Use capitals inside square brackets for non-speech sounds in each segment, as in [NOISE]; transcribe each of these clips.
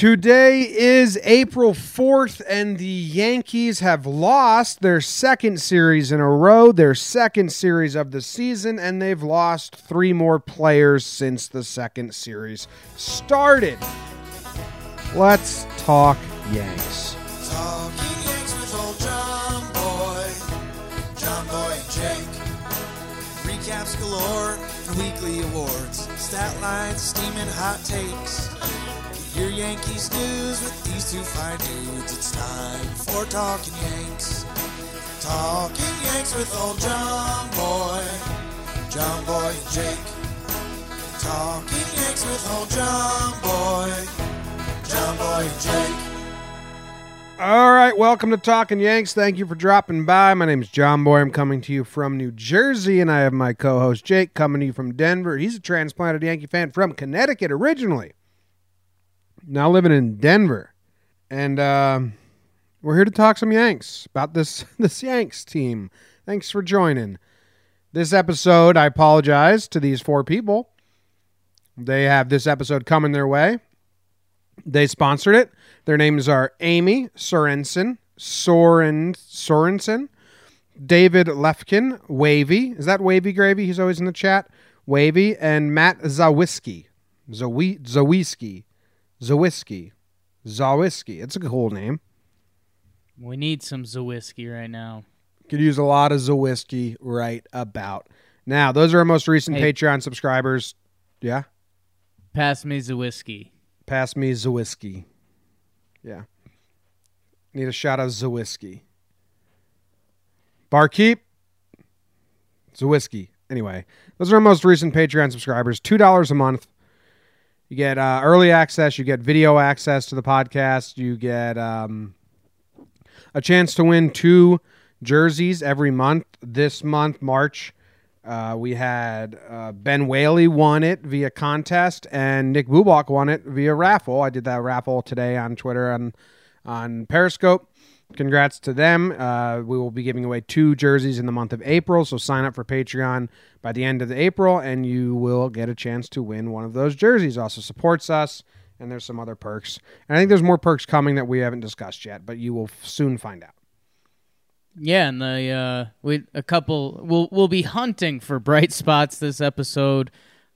Today is April 4th, and the Yankees have lost their second series in a row, their second series of the season, and they've lost three more players since the second series started. Let's talk Yanks. Talking Yanks with old John Boy, John Boy and Jake. Recaps galore weekly awards, stat lines, steaming hot takes. Your Yankees news with these two fine dudes. It's time for Talking Yanks. Talking Yanks with old John Boy, John Boy and Jake. Talking Yanks with old John Boy, John Boy and Jake. All right, welcome to Talking Yanks. Thank you for dropping by. My name is John Boy. I'm coming to you from New Jersey, and I have my co host Jake coming to you from Denver. He's a transplanted Yankee fan from Connecticut originally, now living in Denver. And um we're here to talk some Yanks about this, [LAUGHS] this Yanks team. Thanks for joining. This episode, I apologize to these four people. They have this episode coming their way. They sponsored it. Their names are Amy Sorensen, Soren Sorensen, David Lefkin, Wavy. Is that Wavy Gravy? He's always in the chat. Wavy and Matt Zawiski. Zawi Zawiski. Zawiski. Zawiski. It's a cool name. We need some Zawiski right now. Could use a lot of Zawiski right about now. Those are our most recent Hey. Patreon subscribers. Yeah. Pass me Zawiski. Pass me Zawiski. Yeah. Need a shot of Zawiski. Barkeep. Zawiski. Anyway, those are our most recent Patreon subscribers. $2 a month. You get uh, early access. You get video access to the podcast. You get um, a chance to win two jerseys every month. This month, March, uh, we had uh, Ben Whaley won it via contest, and Nick Bubak won it via raffle. I did that raffle today on Twitter and on Periscope. Congrats to them. Uh, we will be giving away two jerseys in the month of April, so sign up for Patreon by the end of April, and you will get a chance to win one of those jerseys. Also supports us, and there's some other perks. And I think there's more perks coming that we haven't discussed yet, but you will f- soon find out. Yeah, and the uh, we a couple. We'll we'll be hunting for bright spots this episode.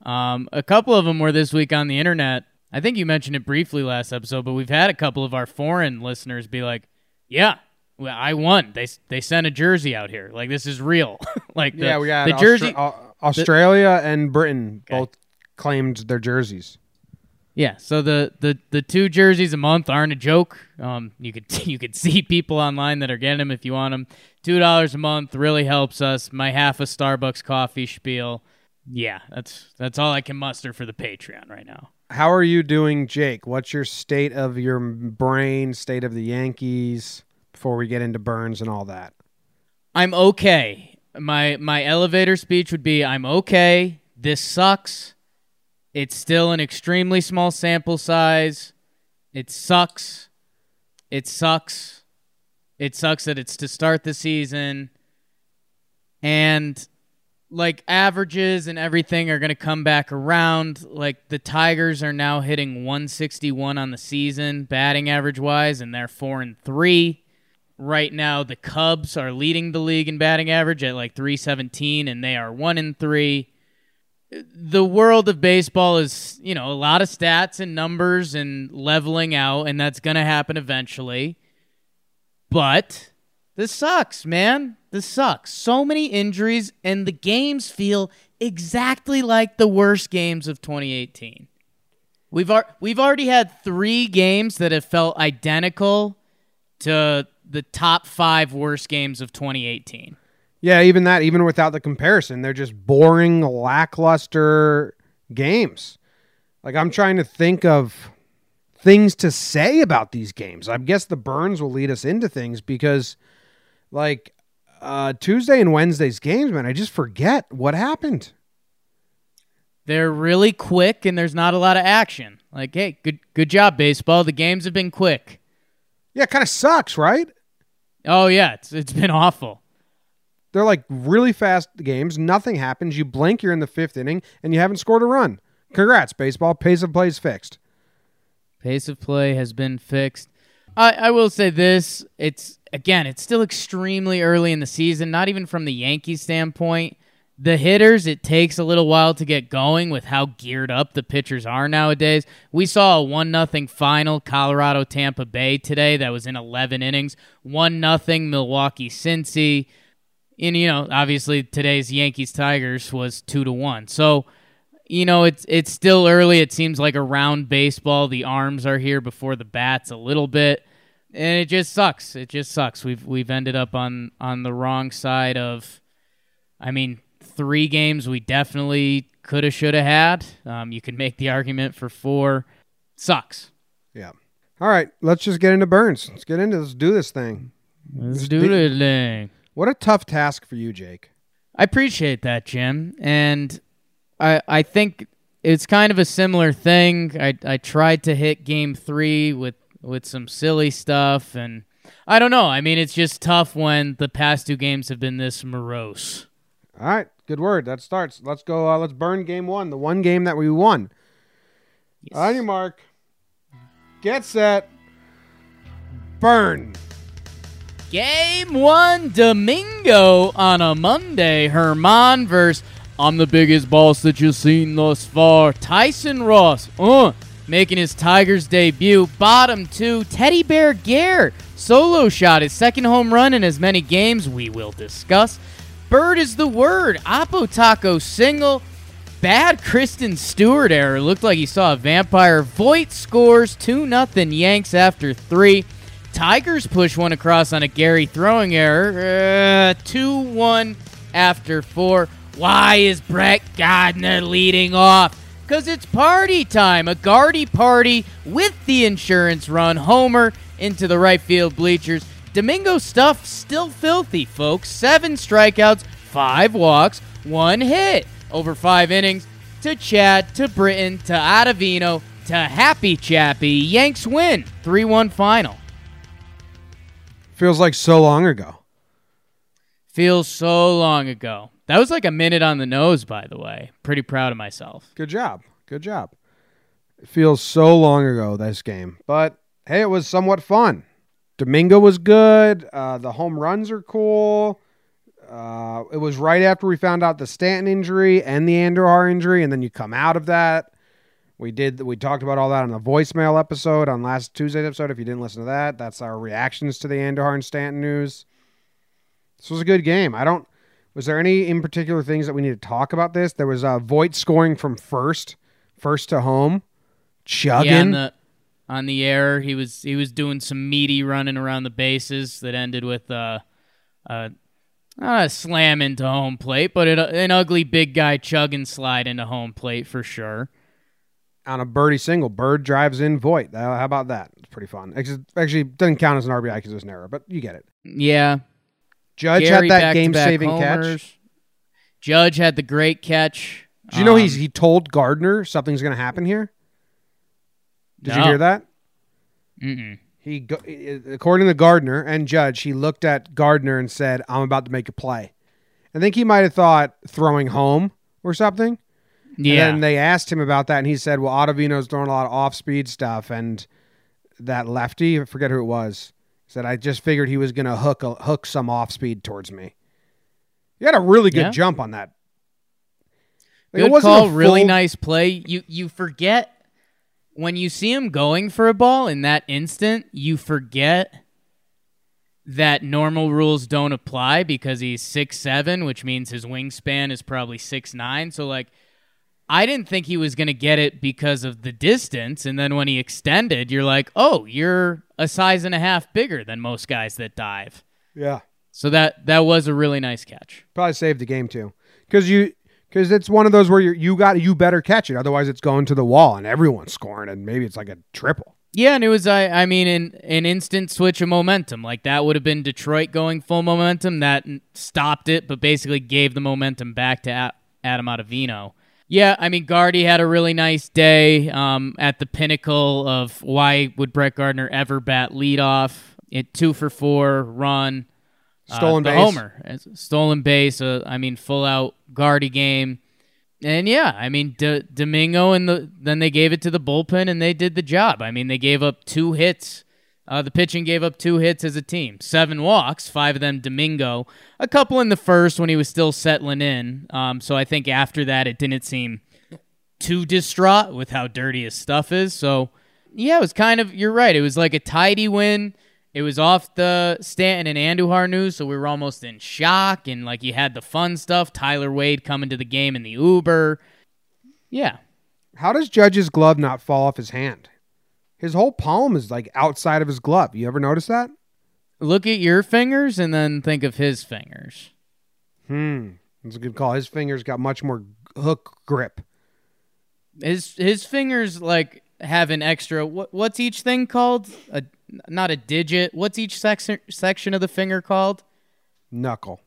Um, a couple of them were this week on the internet. I think you mentioned it briefly last episode, but we've had a couple of our foreign listeners be like, "Yeah, well, I won. They they sent a jersey out here. Like this is real. [LAUGHS] like the, yeah, we got the jersey. Austra- Au- Australia and Britain Okay. both claimed their jerseys. Yeah, so the, the the two jerseys a month aren't a joke. Um, you could [LAUGHS] you could see people online that are getting them if you want them. Two dollars a month really helps us. My half a Starbucks coffee spiel. Yeah, that's that's all I can muster for the Patreon right now. How are you doing, Jake? What's your state of your brain, state of the Yankees before we get into Burns and all that? I'm okay. My my elevator speech would be I'm okay. This sucks. It's still an extremely small sample size. It sucks. It sucks. It sucks that it's to start the season. And like averages and everything are going to come back around. Like the Tigers are now hitting 161 on the season batting average wise and they're 4 and 3 right now the Cubs are leading the league in batting average at like 317 and they are 1 and 3. The world of baseball is, you know, a lot of stats and numbers and leveling out and that's going to happen eventually. But this sucks, man. This sucks. So many injuries and the games feel exactly like the worst games of 2018. We've ar- we've already had 3 games that have felt identical to the top five worst games of 2018. Yeah, even that, even without the comparison, they're just boring, lackluster games. Like I'm trying to think of things to say about these games. I guess the Burns will lead us into things because, like, uh, Tuesday and Wednesday's games, man, I just forget what happened. They're really quick and there's not a lot of action. Like, hey, good good job, baseball. The games have been quick. Yeah, it kind of sucks, right? Oh yeah, it's it's been awful. They're like really fast games. Nothing happens. You blink, you're in the fifth inning, and you haven't scored a run. Congrats, baseball. Pace of play is fixed. Pace of play has been fixed. I, I will say this: it's again, it's still extremely early in the season. Not even from the Yankees standpoint. The hitters, it takes a little while to get going with how geared up the pitchers are nowadays. We saw a one nothing final Colorado Tampa Bay today that was in eleven innings. One nothing Milwaukee Cincy. And you know, obviously today's Yankees Tigers was two to one. So you know, it's it's still early. It seems like around baseball, the arms are here before the bats a little bit, and it just sucks. It just sucks. We've we've ended up on on the wrong side of. I mean, three games we definitely could have should have had. Um, you can make the argument for four. Sucks. Yeah. All right, let's just get into Burns. Let's get into let's do this thing. Let's do the thing. What a tough task for you, Jake. I appreciate that, Jim, and I I think it's kind of a similar thing. I I tried to hit game three with with some silly stuff, and I don't know. I mean, it's just tough when the past two games have been this morose. All right, good word. That starts. Let's go. Uh, let's burn game one, the one game that we won. On your mark, get set, burn. Game one, Domingo on a Monday. Germán versus I'm the biggest boss that you've seen thus far. Tyson Ross, uh, making his Tigers debut. Bottom two, Teddy Bear Gare. Solo shot, his second home run in as many games we will discuss. Bird is the word. Apo Taco single. Bad Kristen Stewart error. Looked like he saw a vampire. Voit scores 2 nothing Yanks after three. Tigers push one across on a Gary throwing error. 2 uh, 1 after four. Why is Brett Gardner leading off? Because it's party time. A Guardy party with the insurance run. Homer into the right field bleachers. Domingo stuff still filthy, folks. Seven strikeouts, five walks, one hit over five innings. To Chad, to Britton, to Ottavino, to Happy Chappy. Yanks win 3 1 final. Feels like so long ago. Feels so long ago. That was like a minute on the nose, by the way. Pretty proud of myself. Good job. Good job. It feels so long ago, this game. But hey, it was somewhat fun. Domingo was good. Uh, the home runs are cool. Uh, it was right after we found out the Stanton injury and the Andujar injury, and then you come out of that. We did. We talked about all that on the voicemail episode on last Tuesday's episode. If you didn't listen to that, that's our reactions to the Andujar and Stanton news. This was a good game. I don't. Was there any in particular things that we need to talk about this? There was uh, Voit scoring from first, first to home, chugging. Yeah, on the, on the air, he was he was doing some meaty running around the bases that ended with uh, uh, not a slam into home plate, but it, an ugly big guy chugging slide into home plate for sure. On a birdie single, Bird drives in Voit. Uh, How about that? It's pretty fun. Actually, actually doesn't count as an RBI because it was an error, but you get it. Yeah, Judge Gary had that game-saving catch. Judge had the great catch. Did you know Um, he's he told Gardner something's going to happen here? Did you hear that? Mm-mm. He, according to Gardner and Judge, he looked at Gardner and said, "I'm about to make a play." I think he might have thought throwing home or something. Yeah, And then they asked him about that, and he said, "Well, Ottavino's throwing a lot of off-speed stuff, and that lefty, I forget who it was, said I just figured he was going to hook a, hook some off-speed towards me." He had a really good Yeah. jump on that. Like, it Good call, really nice play. You you forget when you see him going for a ball in that instant, you forget that normal rules don't apply because he's six seven, which means his wingspan is probably six nine. So like I didn't think he was gonna get it because of the distance, and then when he extended, you're like, Oh, you're a size and a half bigger than most guys that dive. Yeah. So that that was a really nice catch. Probably saved the game too, because you because it's one of those where you you got you better catch it, otherwise it's going to the wall and everyone's scoring, and maybe it's like a triple. Yeah, and it was I I mean an an instant switch of momentum. Like that would have been Detroit going full momentum that stopped it, but basically gave the momentum back to Adam Ottavino. Yeah, I mean Guardy had a really nice day um, at the pinnacle of why would Brett Gardner ever bat leadoff? It two for four run. Uh, Stolen the base. homer, stolen base. Uh, I mean, full out Guardy game. And yeah, I mean D- Domingo and the then they gave it to the bullpen and they did the job. I mean they gave up two hits. Uh, the pitching gave up two hits as a team, seven walks, five of them Domingo, a couple in the first when he was still settling in. Um, so I think after that it didn't seem too distraught with how dirty his stuff is. So yeah, it was kind of you're right. It was like a tidy win. It was off the Stanton and Andujar news, so we were almost in shock. And like you had the fun stuff, Tyler Wade coming to the game in the Uber. Yeah, How does Judge's glove not fall off his hand? His whole palm is like outside of his glove. You ever notice that? look at your fingers and then think of his fingers. Hmm. That's a good call. His fingers got much more hook grip. His his fingers like have an extra. What what's each thing called? A not a digit. What's each section section of the finger called? Knuckle.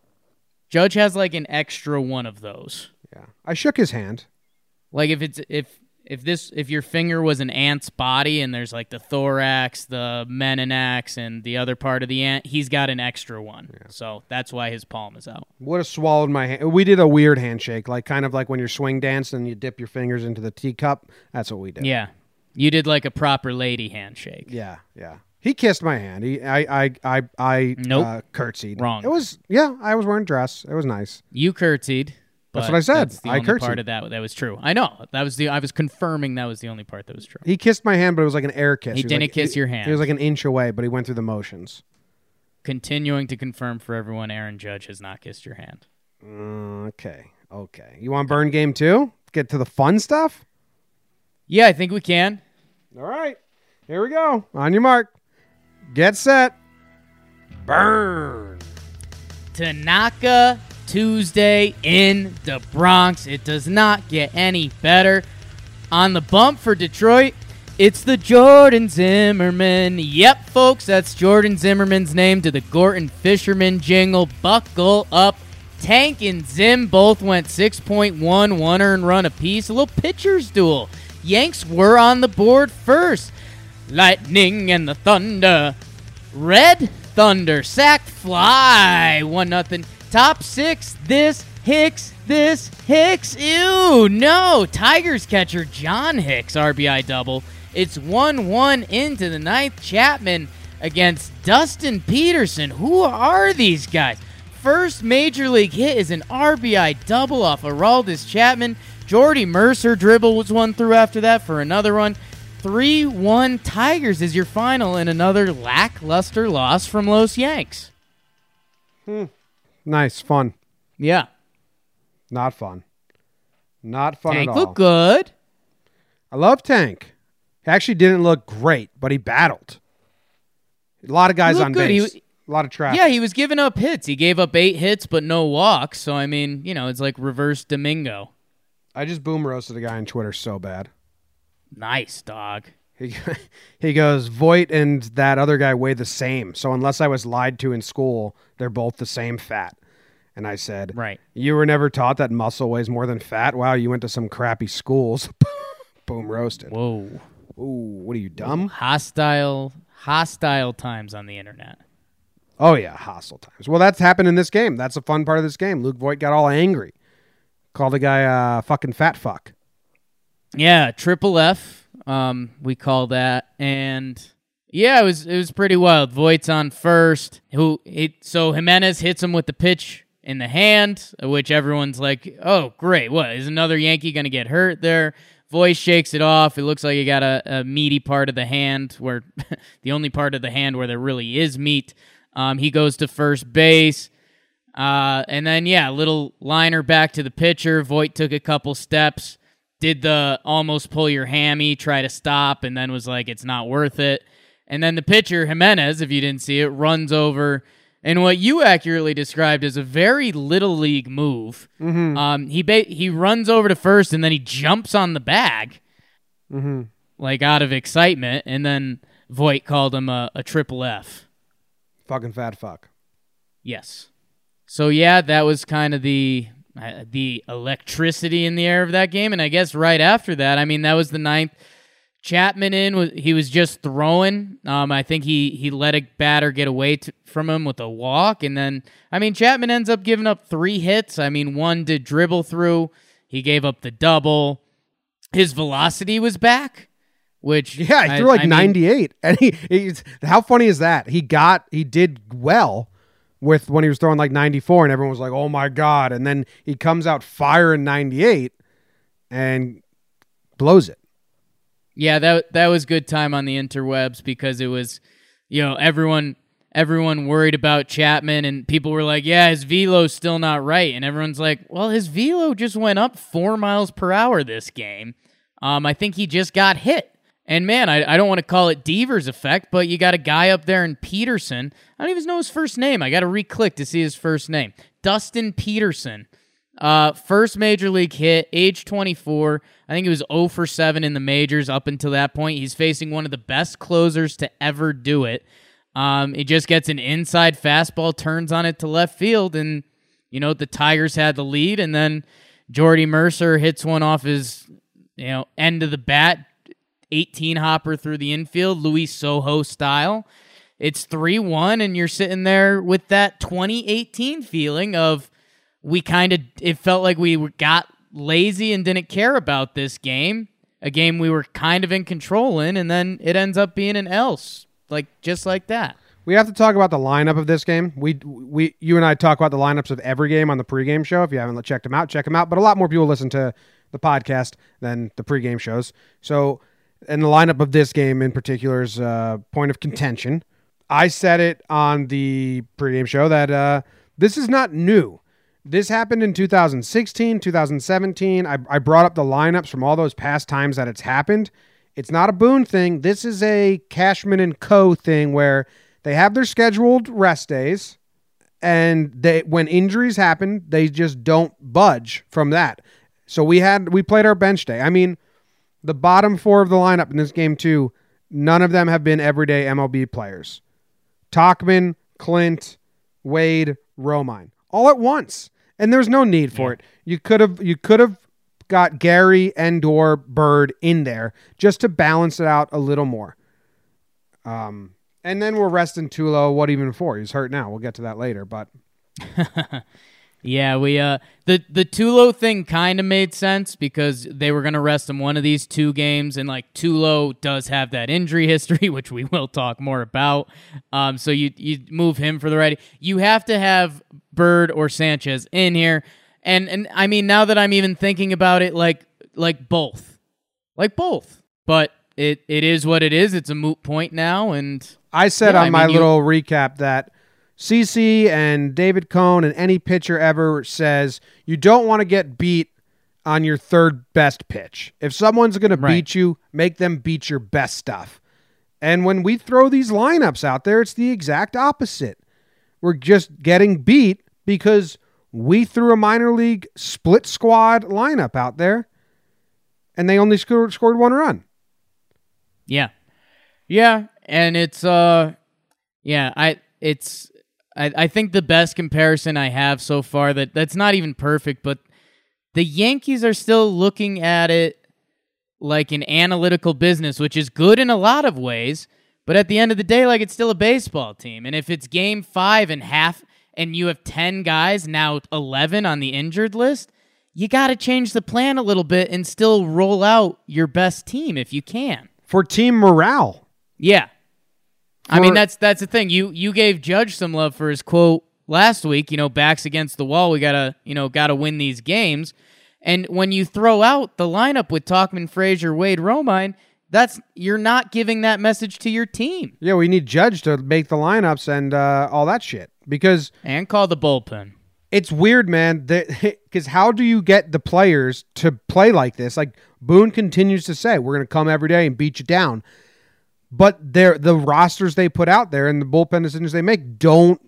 Judge has like an extra one of those. Yeah. I shook his hand. Like if it's if if this if your finger was an ant's body and there's like the thorax, the meninx, and the other part of the ant, he's got an extra one. So that's why his palm is out. Would have swallowed my hand. We did a weird handshake, like kind of like when you're swing dancing and you dip your fingers into the teacup. That's what we did. Yeah. You did like a proper lady handshake. Yeah, yeah. He kissed my hand. He, I, I, I, I Nope. uh, curtsied. Wrong. It was, yeah. I was wearing a dress. It was nice. You curtsied. That's what I said. That's the I only curtsied. part of that that was true. I know. That was the I was confirming that was the only part that was true. He kissed my hand, but it was like an air kiss. He was didn't like- kiss he- your He hand. was like an inch away, but he went through the motions. Continuing to confirm for everyone, Aaron Judge has not kissed your hand. Mm, okay, okay. You want burn game two? Get to the fun stuff. Yeah, I think we can. All right, here we go. On your mark, get set, burn. Tanaka Tuesday in the Bronx. It does not get any better. On the bump for Detroit, it's the Jordan Zimmermann. Yep, folks, that's Jordan Zimmermann's name to the Gorton Fisherman jingle. Buckle up. Tank and Zim both went 6.1, one earned run apiece. A little pitcher's duel. Yanks were on the board first. Lightning and the Thunder. Red Thunder sack fly one nothing. Top six. This Hicks. This Hicks. Ew no. Tigers catcher John Hicks RBI double. It's one one into the ninth. Chapman against Dustin Peterson. Who are these guys? First major league hit is an RBI double off Aroldis Chapman. Jordy Mercer dribble was one through after that for another one. 3 1 Tigers is your final in another lackluster loss from Los Yanks. Hmm. Nice, fun. Yeah. Not fun. Not fun Tank at all. looked good. I love Tank. He actually didn't look great, but he battled. A lot of guys on good. He base. w- a lot of traffic. Yeah, he was giving up hits. He gave up eight hits, but no walks. So, I mean, you know, it's like reverse Domingo. I just boom roasted a guy on Twitter so bad. Nice, dog. He [LAUGHS] he goes, Voit and that other guy weigh the same. So unless I was lied to in school, they're both the same fat. And I said, Right. You were never taught that muscle weighs more than fat? Wow, you went to some crappy schools. [LAUGHS] boom roasted. Whoa. Ooh, what are you dumb? Hostile, hostile times on the internet. Oh yeah, hostile times. Well, that's happened in this game. That's a fun part of this game. Luke Voit got all angry. Called the guy uh fucking fat fuck. Yeah, triple F. Um, we call that, and yeah, it was it was pretty wild. Voit's on first. Who it? So Jimenez hits him with the pitch in the hand, which everyone's like, "Oh, great! What is another Yankee gonna get hurt there?" Voit shakes it off. It looks like he got a, a meaty part of the hand, where [LAUGHS] the only part of the hand where there really is meat. Um, he goes to first base. Uh, and then yeah, little liner back to the pitcher. Voit took a couple steps, did the almost pull your hammy, try to stop, and then was like, it's not worth it. And then the pitcher Jimenez, if you didn't see it, runs over. And what you accurately described as a very little league move. Um, he ba- he runs over to first, and then he jumps on the bag, Mm-hmm. like out of excitement. And then Voit called him a, a triple F. Fucking fat fuck. Yes. So yeah, that was kind of the uh, the electricity in the air of that game, and I guess right after that, I mean, that was the ninth. Chapman in was he was just throwing. Um, I think he he let a batter get away t- from him with a walk, and then I mean Chapman ends up giving up three hits. I mean one to dribble through He gave up the double. His velocity was back, which Yeah, he I- threw like I mean, 98. And he, he's how funny is that? He got he did well with when he was throwing like 94 and everyone was like, "Oh my god." And then he comes out firing 98 and blows it. Yeah, that that was good time on the interwebs because it was, you know, everyone everyone worried about Chapman and people were like, "Yeah, his velo's still not right," and everyone's like, "Well, his velo just went up four miles per hour this game. Um, I think he just got hit." And man, I, I don't want to call it Devers effect, but you got a guy up there in Peterson. I don't even know his first name. I got to re-click to see his first name. Dustin Peterson. Uh, first major league hit, age 24. I think he was 0 for 7 in the majors up until that point. He's facing one of the best closers to ever do it. Um, he just gets an inside fastball, turns on it to left field, and you know the Tigers had the lead, and then Jordy Mercer hits one off his you know end of the bat, 18 hopper through the infield, Luis Sojo style. It's 3 1, and you're sitting there with that 2018 feeling of we kind of, it felt like we got lazy and didn't care about this game, a game we were kind of in control in, and then it ends up being an else, like just like that. We have to talk about the lineup of this game. We we you and I talk about the lineups of every game on the pregame show. If you haven't checked them out, check them out. But a lot more people listen to the podcast than the pregame shows. So, and the lineup of this game in particular is a point of contention. I said it on the pregame show that uh, this is not new. This happened in 2016, 2017. I, I brought up the lineups from all those past times that it's happened. It's not a Boone thing. This is a Cashman and Co. thing where they have their scheduled rest days, and they when injuries happen, they just don't budge from that. So we had we played our bench day. I mean, the bottom four of the lineup in this game too. None of them have been everyday MLB players. Tauchman, Clint, Wade, Romine, all at once, and there's no need for it. You could have you could have got Gary, Endor, Bird in there just to balance it out a little more. Um, and then we're resting Tulo. What even for? He's hurt now. We'll get to that later, but [LAUGHS] Yeah, we uh the the Tulo thing kind of made sense because they were gonna rest him one of these two games, and like Tulo does have that injury [LAUGHS] history, which we will talk more about. Um, so you you move him for the righty. You have to have Bird or Sanchez in here, and and I mean now that I'm even thinking about it, like like both, like both. But it it is what it is. It's a moot point now, and I said Yeah, on I my mean, you- little recap that CC and David Cone and any pitcher ever says you don't want to get beat on your third best pitch. If someone's going to Right. beat you, make them beat your best stuff. And when we throw these lineups out there, it's the exact opposite. We're just getting beat because we threw a minor league split squad lineup out there and they only scored, scored one run. Yeah. Yeah, and it's uh yeah, I it's I, I think the best comparison I have so far that that's not even perfect, but the Yankees are still looking at it like an analytical business, which is good in a lot of ways, but at the end of the day, like it's still a baseball team. And if it's game five and half and you have ten guys, now eleven on the injured list, you gotta change the plan a little bit and still roll out your best team if you can. For team morale, Yeah. I mean that's that's the thing. You you gave Judge some love for his quote last week, you know, backs against the wall, we got to, you know, got to win these games. And when you throw out the lineup with Tauchman, Frazier, Wade, Romine, that's you're not giving that message to your team. Yeah, we need Judge to make the lineups and uh, all that shit because And call the bullpen. it's weird, man. Because [LAUGHS] how do you get the players to play like this? Like Boone continues to say, "We're going to come every day and beat you down," but they're the rosters they put out there and the bullpen decisions they make don't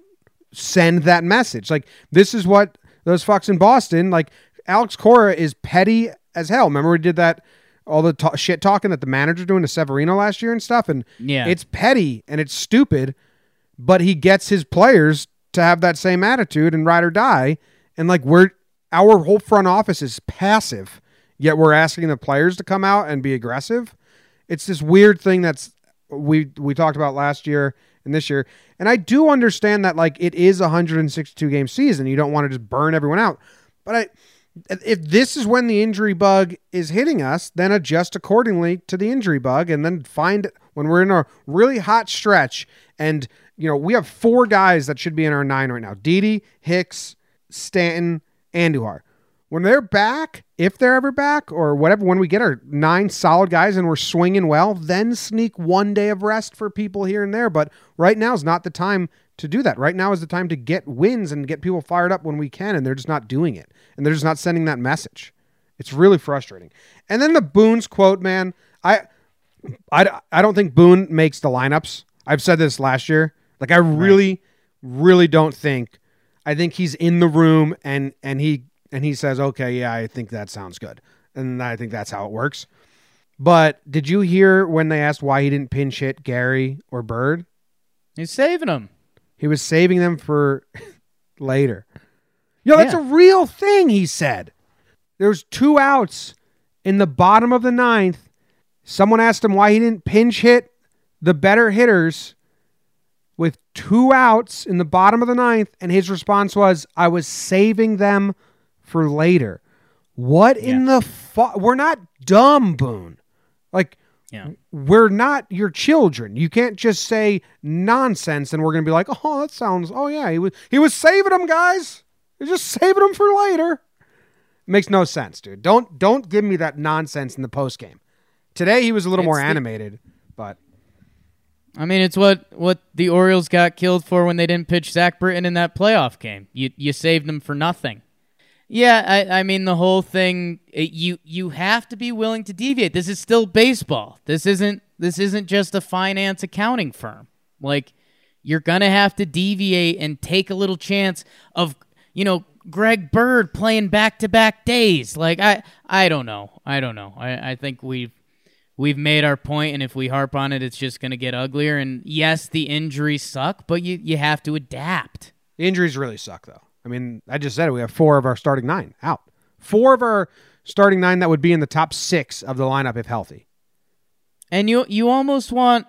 send that message. Like this is what those fucks in Boston. Like Alex Cora is petty as hell. Remember we did that all the ta- shit talking that the manager doing to Severino last year and stuff, and Yeah. it's petty and it's stupid, but he gets his players to have that same attitude and ride or die. And like we're our whole front office is passive, yet we're asking the players to come out and be aggressive. It's this weird thing that's we we talked about last year and this year. And I do understand that like it is a 162 game season. You don't want to just burn everyone out. But I if this is when the injury bug is hitting us, then adjust accordingly to the injury bug and then find when we're in a really hot stretch and you know, we have four guys that should be in our nine right now. Didi, Hicks, Stanton, Andujar. When they're back, if they're ever back or whatever, when we get our nine solid guys and we're swinging well, then sneak one day of rest for people here and there. But right now is not the time to do that. Right now is the time to get wins and get people fired up when we can, and they're just not doing it. And they're just not sending that message. It's really frustrating. And then the Boone's quote, man, I, I, I don't think Boone makes the lineups. I've said this last year. Like I really, really don't think. I think he's in the room and and he and he says, "Okay, yeah, I think that sounds good," and I think that's how it works. But did you hear when they asked why he didn't pinch hit Gary or Bird? He's saving them. He was saving them for [LAUGHS] later. Yo, that's Yeah. a real thing, he said. There's two outs in the bottom of the ninth. Someone asked him why he didn't pinch hit the better hitters with two outs in the bottom of the ninth, and his response was, I was saving them for later. What in the fuck? We're not dumb, Boone. Like, Yeah. we're not your children. You can't just say nonsense and we're gonna be like, oh, that sounds. Oh yeah, he was he was saving them, guys. He's just saving them for later. Makes no sense, dude. Don't don't give me that nonsense in the post game. Today he was a little more the- animated, but I mean, it's what what the Orioles got killed for when they didn't pitch Zach Britton in that playoff game. You you saved them for nothing. Yeah, I, I mean the whole thing. It, you you have to be willing to deviate. This is still baseball. This isn't this isn't just a finance accounting firm. Like you're gonna have to deviate and take a little chance of you know Greg Bird playing back to back days. Like I I don't know. I don't know. I, I think we've we've made our point and if we harp on it it's just to get uglier and yes the injuries suck but you, you have to adapt the injuries really suck though. I mean, I just said it. We have four of our starting nine out. Four of our starting nine that would be in the top six of the lineup if healthy. and you you almost want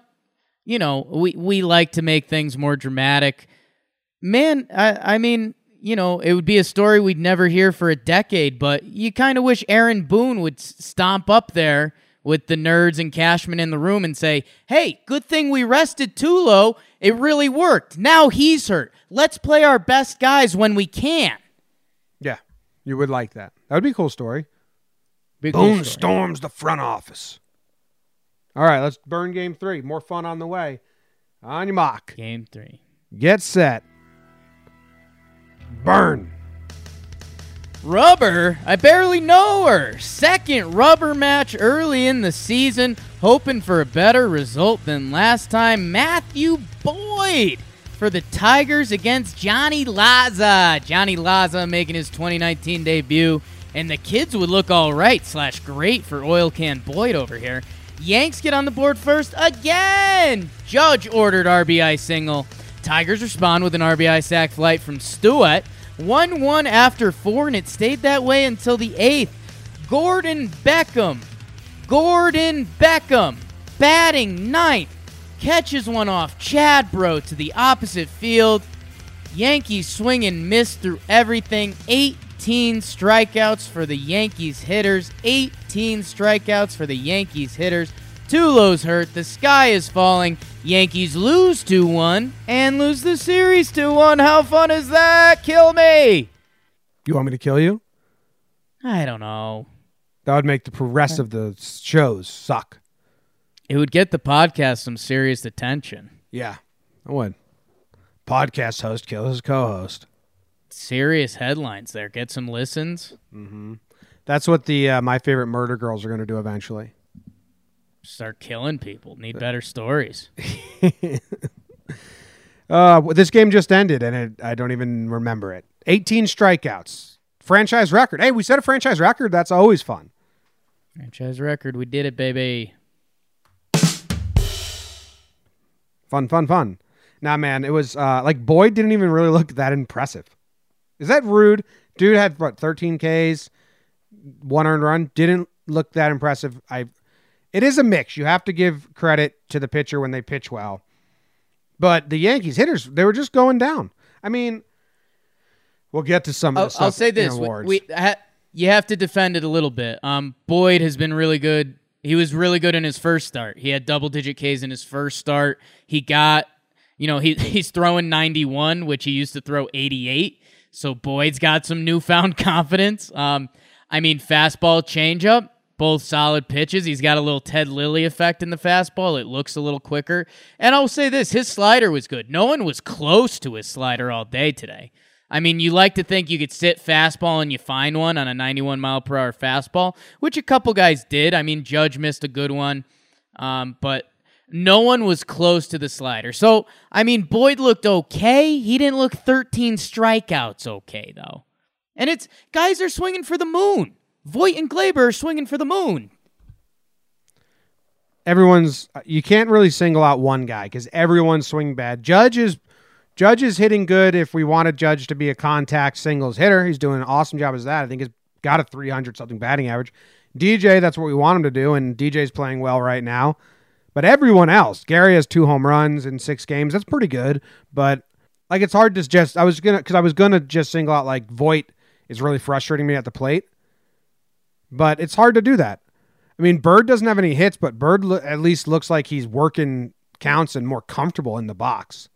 you know we we like to make things more dramatic man i i mean you know it would be a story we'd never hear for a decade but you kind of wish aaron boone would stomp up there with the nerds and cashman in the room and say hey good thing we rested tulo it really worked now he's hurt let's play our best guys when we can Yeah, you would like that. That would be a cool story. Big cool Boone story. storms the front office. All right, let's burn game three. More fun on the way. On your mock. game three Get set. Burn. Rubber? I barely know her. Second rubber match early in the season, hoping for a better result than last time. Matthew Boyd for the Tigers against Johnny Laza. Johnny Laza making his 2019 debut, and the kids would look all right slash great for Oil Can Boyd over here. Yanks get on the board first again. Judge ordered RBI single. Tigers respond with an RBI sac flight from Stewart. 1 1 after 4, and it stayed that way until the 8th. Gordon Beckham. Gordon Beckham batting ninth. Catches one off Chad Bro to the opposite field. Yankees swing and miss through everything. 18 strikeouts for the Yankees hitters. 18 strikeouts for the Yankees hitters. Tulo's hurt. The sky is falling. Yankees lose 2 1 and lose the series 2 1. How fun is that? Kill me. You want me to kill you? I don't know. That would make the rest of the shows suck. It would get the podcast some serious attention. Yeah, I would. Podcast host kills his co-host. Serious headlines there. Get some listens. That's what the uh, my favorite murder girls are going to do eventually. Start killing people. Need better stories. [LAUGHS] Uh, this game just ended, and it, I don't even remember it. 18 strikeouts, franchise record. Hey, we set a franchise record. That's always fun. Franchise record. We did it, baby. Fun, fun, fun. Nah, man, it was uh, like Boyd didn't even really look that impressive. Is that rude? Dude had what 13 Ks, one earned run. Didn't look that impressive. I. It is a mix. You have to give credit to the pitcher when they pitch well, but the Yankees hitters they were just going down. I mean, we'll get to some. of I'll, the stuff I'll say in this: we, awards. we ha, you have to defend it a little bit. Um, Boyd has been really good. He was really good in his first start. He had double digit Ks in his first start. He got, you know, he [LAUGHS] he's throwing 91, which he used to throw 88. So Boyd's got some newfound [LAUGHS] confidence. Um, I mean, fastball, changeup, both solid pitches. He's got a little Ted Lilly effect in the fastball. It looks a little quicker. And I'll say this his slider was good. No one was close to his slider all day today. I mean, you like to think you could sit fastball and you find one on a 91 mile per hour fastball, which a couple guys did. I mean, Judge missed a good one, um, but no one was close to the slider. So, I mean, Boyd looked okay. He didn't look 13 strikeouts okay, though. And it's guys are swinging for the moon. Voit and Gleyber swinging for the moon. Everyone's you can't really single out one guy because everyone's swing bad. Judge is Judge is hitting good. If we wanted Judge to be a contact singles hitter, he's doing an awesome job as that. I think he's got a 300 something batting average. DJ, that's what we want him to do, and DJ's playing well right now. But everyone else, Gary has two home runs in six games. That's pretty good. But like, it's hard to just. I was gonna because I was gonna just single out like Voit is really frustrating me at the plate, but it's hard to do that. I mean, Bird doesn't have any hits, but Bird lo- at least looks like he's working counts and more comfortable in the box.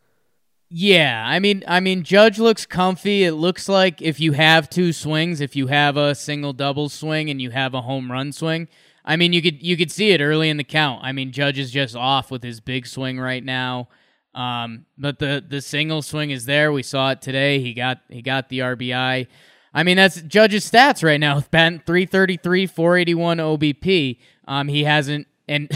Yeah, I mean, I mean, Judge looks comfy. It looks like if you have two swings, if you have a single double swing and you have a home run swing, I mean, you could you could see it early in the count. I mean, Judge is just off with his big swing right now. Um, but the the single swing is there. We saw it today. He got he got the RBI. I mean, that's Judge's stats right now. [LAUGHS] Batting 333, 481 OBP. Um, he hasn't and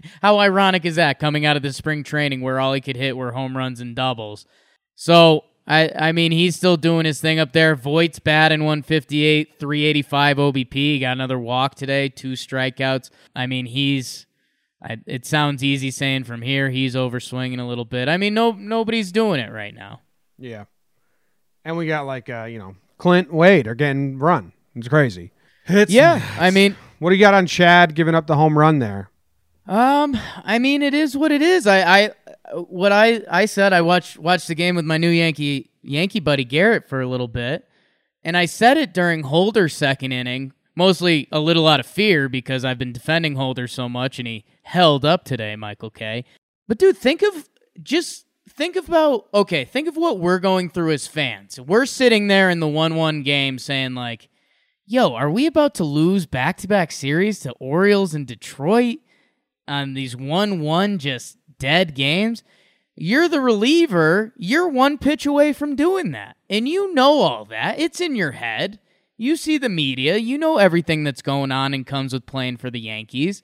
[LAUGHS] how ironic is that coming out of the spring training where all he could hit were home runs and doubles? So I I mean he's still doing his thing up there. Voit's bad in 158, 385 OBP. He got another walk today, two strikeouts. I mean he's I, it sounds easy saying from here he's overswinging a little bit. I mean no nobody's doing it right now. Yeah, and we got like uh, you know Clint Wade are getting run. It's crazy. It's Yeah, I mean What do you got on Chad giving up the home run there? Um, I mean, it is what it is. I, I, what I, I said, I watched watched the game with my new Yankee Yankee buddy Garrett for a little bit, and I said it during Holder's second inning, mostly a little out of fear because I've been defending Holder so much, and he held up today, Michael Kay. But dude, think of just think about okay, think of what we're going through as fans. We're sitting there in the one-one game saying like, "Yo, are we about to lose back-to-back series to Orioles and Detroit?" on these 1 1 just dead games, you're the reliever. You're one pitch away from doing that. And you know all that. It's in your head. You see the media. You know everything that's going on and comes with playing for the Yankees.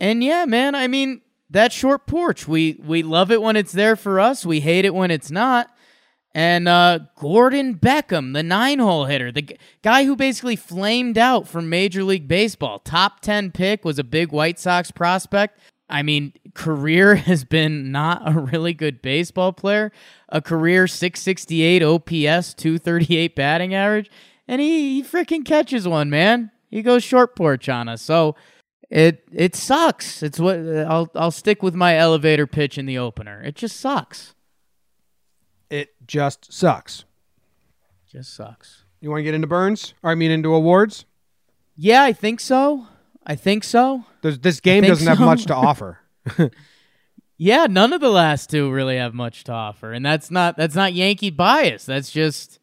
And yeah, man, I mean, that short porch, we, we love it when it's there for us. We hate it when it's not. And uh, Gordon Beckham, the nine hole hitter, the g- guy who basically flamed out from Major League Baseball, top 10 pick, was a big White Sox prospect. I mean, career [LAUGHS] has been not a really good baseball player. A career 668 OPS, 238 batting average. And he, he freaking catches one, man. He goes short porch on us. So it it sucks. It's what I'll I'll stick with my elevator pitch in the opener. It just sucks. It just sucks. Just sucks. You want to get into Burns? Or I mean into awards? Yeah, I think so. I think so. There's, this game doesn't have much to [LAUGHS] offer. Yeah, none of the last two really have much to offer, and that's not that's not Yankee bias. That's just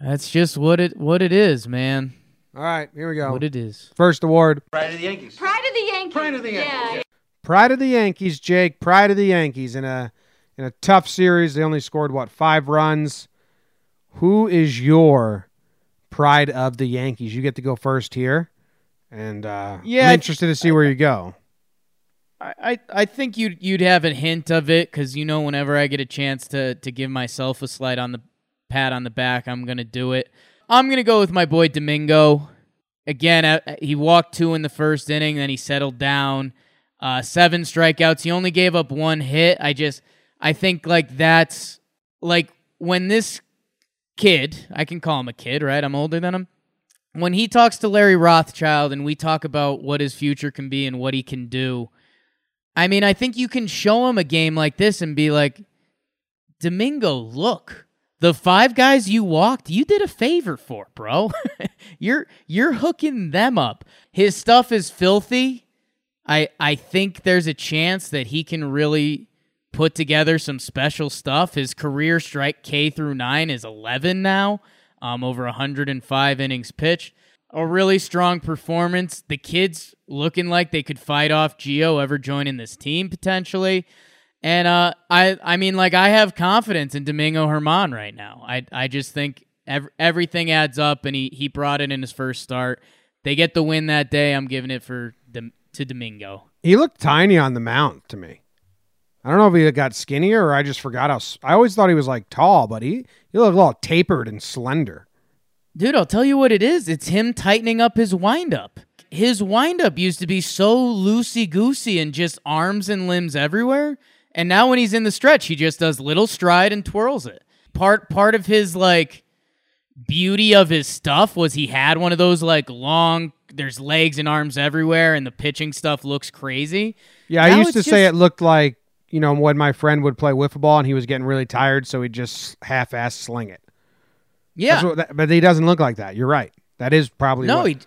that's just what it what it is, man. All right, here we go. What it is. First award. Pride of the Yankees. Pride of the Yankees. Pride of the Yankees. Yeah. Pride of the Yankees, Jake. Pride of the Yankees in a in a tough series. They only scored what five runs. Who is your pride of the Yankees? You get to go first here, and uh, Yeah, I'm interested to see where you go. I, I, I think you'd you'd have a hint of it because you know whenever I get a chance to to give myself a slide on the pat on the back, I'm gonna do it. I'm gonna go with my boy Domingo. Again, uh, he walked two in the first inning, then he settled down. Uh, seven strikeouts. He only gave up one hit. I just I think like that's like when this kid, I can call him a kid, right? I'm older than him when he talks to Larry Rothschild and we talk about what his future can be and what he can do, I mean, I think you can show him a game like this and be like, Domingo, look, the five guys you walked, you did a favor for, bro. [LAUGHS] you're you're hooking them up. His stuff is filthy. I I think there's a chance that he can really put together some special stuff. His career strike K through 9 is 11 now. Um over 105 innings pitched. A really strong performance. The kids looking like they could fight off Gio ever joining this team potentially. And uh, I I mean like I have confidence in Domingo Germán right now. I I just think ev- everything adds up, and he he brought it in his first start. They get the win that day. I'm giving it for to Domingo. He looked tiny on the mound to me. I don't know if he got skinnier or I just forgot how. s- I always thought he was like tall, but he he looked a little tapered and slender. Dude, I'll tell you what it is. It's him tightening up his windup. His windup used to be so loosey goosey and just arms and limbs everywhere. And now when he's in the stretch, he just does little stride and twirls it. Part part of his like beauty of his stuff was he had one of those like long there's legs and arms everywhere and the pitching stuff looks crazy. Yeah, I used to it's say it looked like you know when my friend would play wiffle ball and he was getting really tired, so he'd just half-ass sling it. Yeah. That- but he doesn't look like that. You're right. That is probably No, what- he,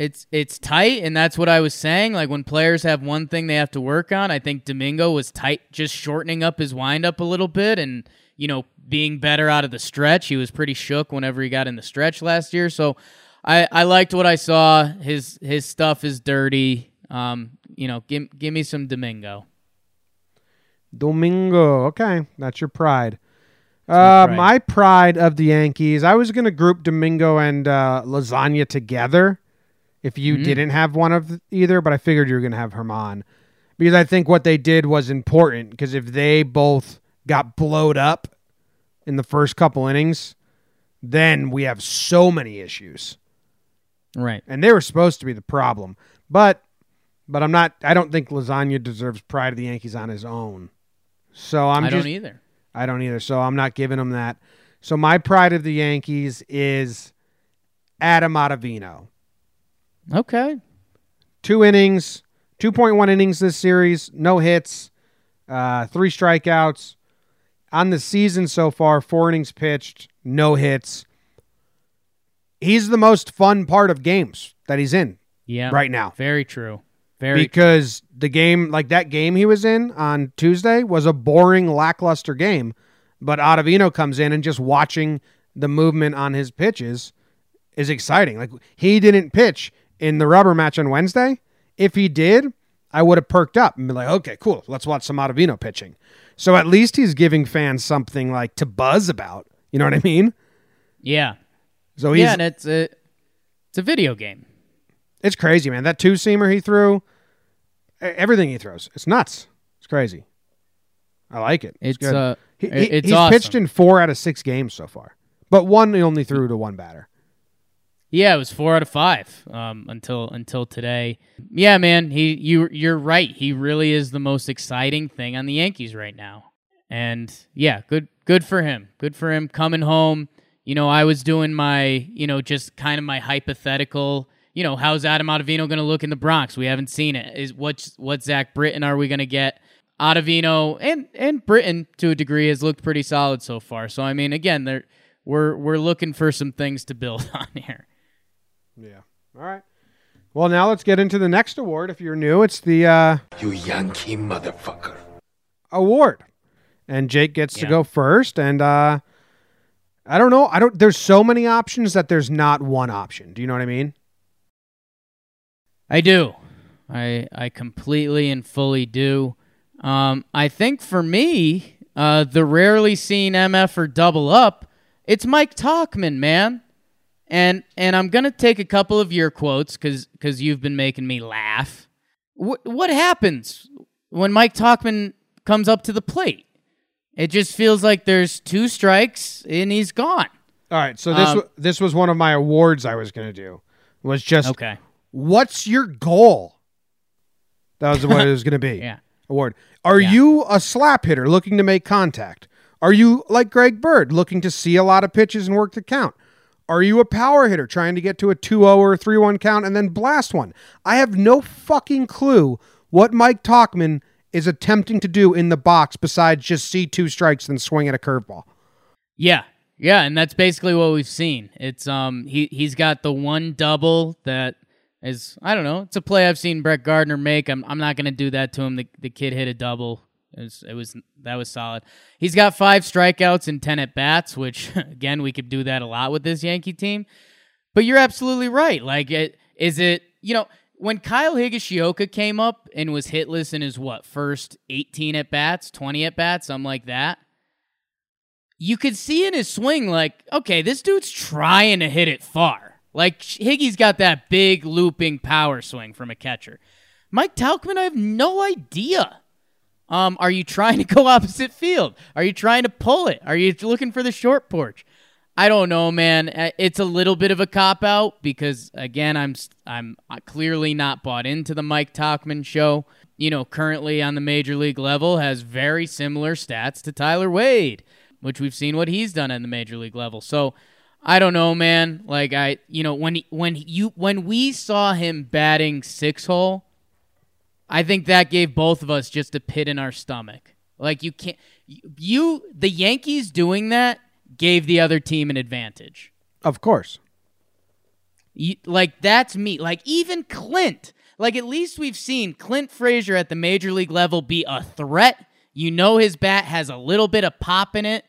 it's it's tight, and that's what I was saying. Like when players have one thing they have to work on, I think Domingo was tight, just shortening up his windup a little bit, and you know being better out of the stretch. He was pretty shook whenever he got in the stretch last year, so I I liked what I saw. His his stuff is dirty. Um, you know, give give me some Domingo. Domingo. Okay, that's your pride. Uh, pride. my pride of the Yankees. I was gonna group Domingo and uh, Lasagna together. If you Mm. didn't have one of either, but I figured you were gonna have Germán because I think what they did was important. Because if they both got blowed up in the first couple innings, then we have so many issues. Right. and they were supposed to be the problem. But but I'm not. I don't think Lasagna deserves pride of the Yankees on his own. So I'm I just. don't either. I don't either. So I'm not giving him that. So my pride of the Yankees is Adam Ottavino. Okay. Two innings, 2.1 innings this series, no hits, uh, three strikeouts. On the season so far, four innings pitched, no hits. He's the most fun part of games that he's in Yeah. right now. Very true. Very because the game like that game he was in on Tuesday was a boring lackluster game but Ottavino comes in and just watching the movement on his pitches is exciting like he didn't pitch in the rubber match on Wednesday if he did I would have perked up and be like okay cool let's watch some Ottavino pitching so at least he's giving fans something like to buzz about you know what I mean yeah. so he's Yeah, and it's a it's a video game. It's crazy, man. That two seamer he threw, everything he throws, it's nuts. It's crazy. I like it. It's, It's, good. uh, He- he- it's he's awesome. pitched in four out of six games so far, but one he only threw to one batter. Yeah, it was four out of five um, until until today. Yeah, man, he you you're right. He really is the most exciting thing on the Yankees right now. And yeah, good good for him. Good for him coming home. You know, I was doing my you know just kind of my hypothetical. You know, how's Adam Ottavino going to look in the Bronx? We haven't seen it. Is what what Zach Britton are we going to get? Ottavino and and Britton to a degree has looked pretty solid so far. So I mean, again, there we're we're looking for some things to build [LAUGHS] on here. Yeah. All right. Well, now let's get into the next award. If you're new, it's the uh, You Yankee motherfucker. award, and Jake gets to go first. And uh, I don't know. I don't. There's so many options that there's not one option. Do you know what I mean? I do. I I completely and fully do. Um, I think for me, uh, the rarely seen MF or double up, it's Mike Tauchman, man. And and I'm gonna take a couple of your quotes because because you've been making me laugh. What what happens when Mike Tauchman comes up to the plate? It just feels like there's two strikes and he's gone. All right. So this Um, this was one of my awards I was gonna do. Was just Okay. what's your goal? That was what it was going to be. [LAUGHS] Yeah. Award. Are Yeah. you a slap hitter looking to make contact? Are you like Greg Bird looking to see a lot of pitches and work the count? Are you a power hitter trying to get to a 2-0 or a 3-1 count and then blast one? I have no fucking clue what Mike Tauchman is attempting to do in the box besides just see two strikes and swing at a curveball. Yeah, yeah, and that's basically what we've seen. It's um he he's got the one double that is I don't know. It's a play I've seen Brett Gardner make. I'm I'm not gonna do that to him. The the kid hit a double. It was, it was that was solid. He's got five strikeouts and ten at bats, which [LAUGHS] again we could do that a lot with this Yankee team. But you're absolutely right. Like it is it you know when Kyle Higashioka came up and was hitless in his what first 18 at bats, 20 at bats, something like that. You could see in his swing, like, okay, this dude's trying to hit it far. Like Higgy's got that big looping power swing from a catcher. Mike Tauchman, I have no idea. Um, are you trying to [LAUGHS] go opposite field? Are you trying to pull it? Are you looking for the short porch? I don't know, man. Uh, It's a little bit of a cop out because again, I'm I'm clearly not bought into the Mike Tauchman show. You know, currently on the major league level has very similar stats to Tyler Wade, which we've seen what he's done at the major league level. So, I don't know, man. Like I, you know, when when you when we saw him batting six hole, I think that gave both of us just a pit in our stomach. Like you can't you the Yankees doing that gave the other team an advantage. Of course. You, like that's me. Like even Clint. Like at least we've seen Clint Frazier at the major league level be a threat. You know his bat has a little bit of pop in it.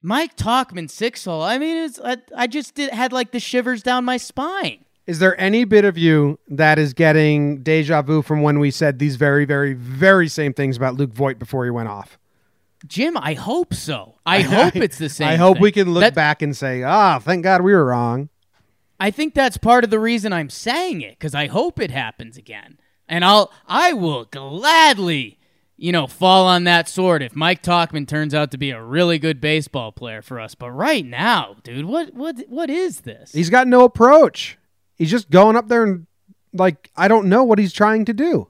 Mike Tauchman six hole. I mean, it's I, I just did, had like the shivers down my spine. Is there any bit of you that is getting deja vu from when we said these very, very, very same things about Luke Voit before he went off? Jim, I hope so. I, hope [LAUGHS] it's the same. I hope thing. we can look That- back and say, ah, thank God we were wrong. I think that's part of the reason I'm saying it because I hope it happens again, and I'll I will gladly, you know, fall on that sword if Mike Tauchman turns out to be a really good baseball player for us. But right now, dude, what what what is this? He's got no approach. He's just going up there and, like, I don't know what he's trying to do.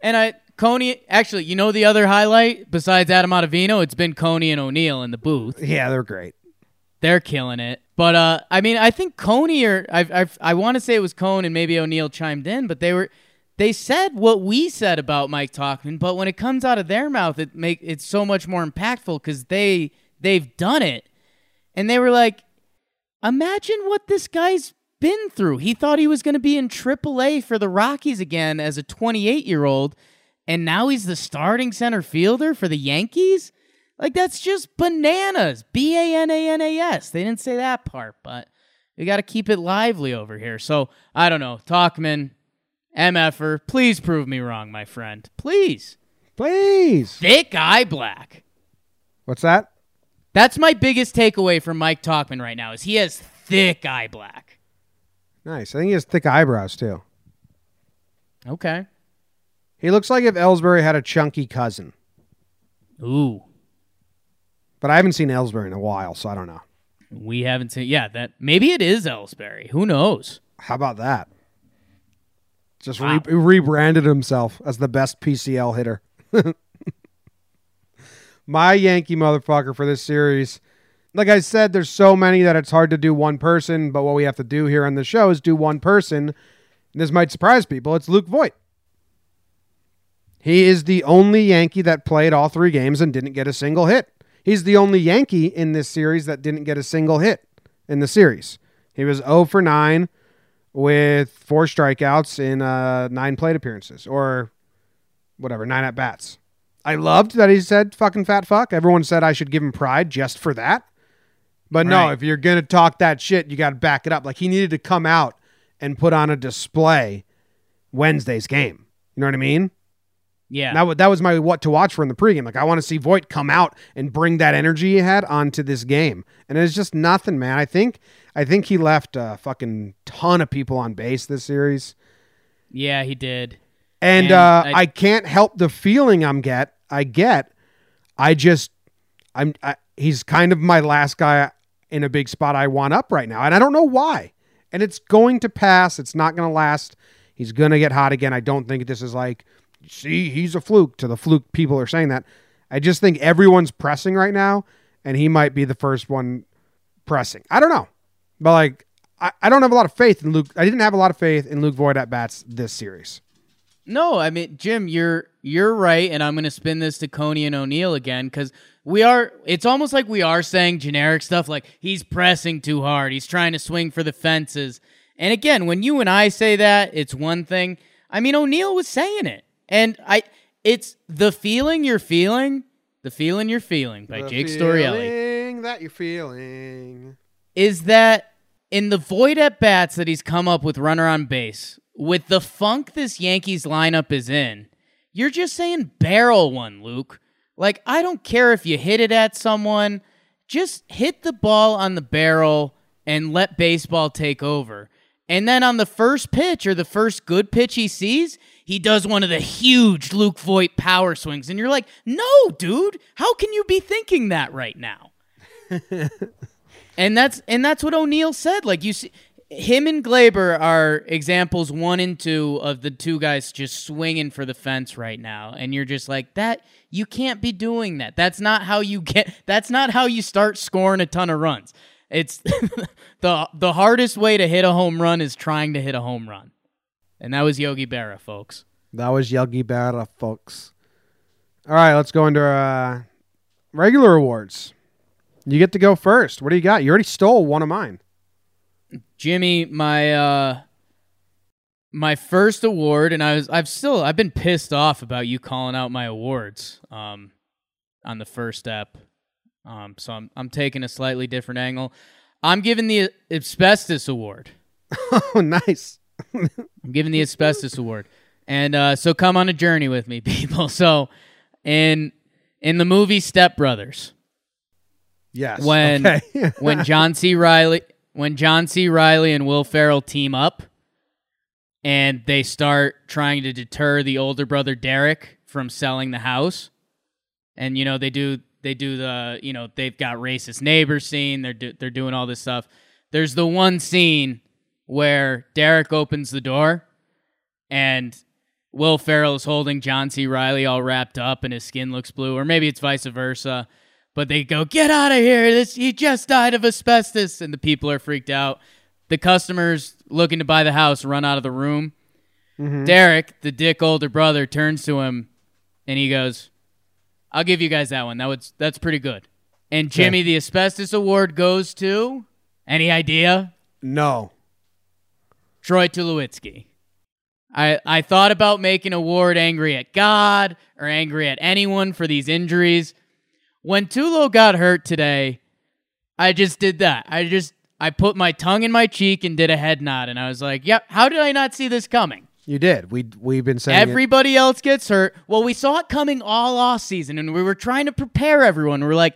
and I Coney actually, you know, the other highlight besides Adam Ottavino, it's been Coney and O'Neill in the booth. Yeah, they're great. They're killing it. But uh, I mean, I think Coney or I I I want to say it was Cone and maybe O'Neill chimed in, but they were they said what we said about Mike Tauchman, but when it comes out of their mouth, it make it's so much more impactful because they they've done it, and they were like, imagine what this guy's been through. He thought he was going to be in AAA for the Rockies again as a 28 year old, and now he's the starting center fielder for the Yankees. Like that's just bananas. B A N A N A S. They didn't say that part, but we got to keep it lively over here. So I don't know. Tauchman, MFer, please prove me wrong, my friend. Please. Please. Thick eye black. What's that? That's my biggest takeaway from Mike Tauchman right now is he has thick eye black. Nice. I think he has thick eyebrows, too. Okay. He looks like if Ellsbury had a chunky cousin. Ooh. But I haven't seen Ellsbury in a while, so I don't know. We haven't seen yeah, that maybe it is Ellsbury. Who knows? How about that? Just Wow. re- rebranded himself as the best PCL hitter. [LAUGHS] My Yankee motherfucker for this series. Like I said, there's so many that it's hard to do one person, but what we have to do here on the show is do one person. And This might surprise people. It's Luke Voit. He is the only Yankee that played all three games and didn't get a single hit. He's the only Yankee in this series that didn't get a single hit in the series. He was 0 for 9 with four strikeouts in uh, nine plate appearances or whatever, nine at bats. I loved that he said fucking fat fuck. Everyone said I should give him pride just for that. But no, Right. if you're going to talk that shit, you got to back it up. Like he needed to come out and put on a display Wednesday's game. You know what I mean? Yeah. That, that was my what to watch for in the pregame. Like I want to see Voit come out and bring that energy he had onto this game, and it's just nothing, man. I think I think he left a fucking ton of people on base this series, yeah, he did. and, And uh, I- I, can't help the feeling I'm get. I get. I just I'm I, he's kind of my last guy in a big spot I want up right now, and I don't know why. And it's going to pass. It's not going to last. He's going to get hot again. I don't think this is like, see, he's a fluke. To the fluke people are saying that. I just think everyone's pressing right now, and he might be the first one pressing. I don't know, but like I, I don't have a lot of faith in Luke. I didn't have a lot of faith in Luke Voit at bats this series. No, I mean Jim, you're you're right, and I'm gonna spin this to Coney and O'Neill again because we are. It's almost like we are saying generic stuff like he's pressing too hard, he's trying to swing for the fences. And again, when you and I say that, it's one thing. I mean, O'Neill was saying it, and I. It's the feeling you're feeling, the feeling you're feeling by The Jake Storielli. feeling that you're feeling. is that in the Voit at bats that he's come up with runner on base, with the funk this Yankees lineup is in, you're just saying barrel one, Luke. Like, I don't care if you hit it at someone, just hit the ball on the barrel and let baseball take over. And then on the first pitch or the first good pitch he sees, he does one of the huge Luke Voit power swings. And you're like, no, dude, how can you be thinking that right now? [LAUGHS] And that's and that's what O'Neill said. Like you see, him and Gleyber are examples one and two of the two guys just swinging for the fence right now. And you're just like that. You can't be doing that. That's not how you get. [LAUGHS] That's not how you start scoring a ton of runs. It's [LAUGHS] the the hardest way to hit a home run is trying to hit a home run. And that was Yogi Berra, folks. That was Yogi Berra, folks. All right, let's go into uh, regular awards. You get to go first. What do you got? You already stole one of mine. Jimmy, my uh my first award, and I was I've still I've been pissed off about you calling out my awards um on the first step. Um so I'm I'm taking a slightly different angle. I'm giving the asbestos award. [LAUGHS] Oh, nice. I'm giving the asbestos award. And uh so come on a journey with me, [LAUGHS] people. So in in the movie Step Brothers, Yes. when okay. [LAUGHS] when John C. Reilly when John C. Reilly and Will Ferrell team up and they start trying to deter the older brother Derek from selling the house. And you know, they do they do the, you know, they've got racist neighbor scene, they're do, they're doing all this stuff. There's the one scene where Derek opens the door and Will Ferrell is holding John C. Reilly all wrapped up and his skin looks blue, or maybe it's vice versa. But they go, "Get out of here! This he just died of asbestos," and the people are freaked out. The customers looking to buy the house run out of the room. Mm-hmm. Derek, the dick older brother, turns to him and he goes, "I'll give you guys that one. That was that's pretty good." And Jimmy, the asbestos award goes to any idea? no. Troy Tulowitzki. I, I thought about making a award angry at God or angry at anyone for these injuries. When Tulo got hurt today, I just did that. I just I put my tongue in my cheek and did a head nod, and I was like, "Yep, how did I not see this coming?" You did. We we've been saying it. Everybody else gets hurt. Well, we saw it coming all off season, and we were trying to prepare everyone. We're like,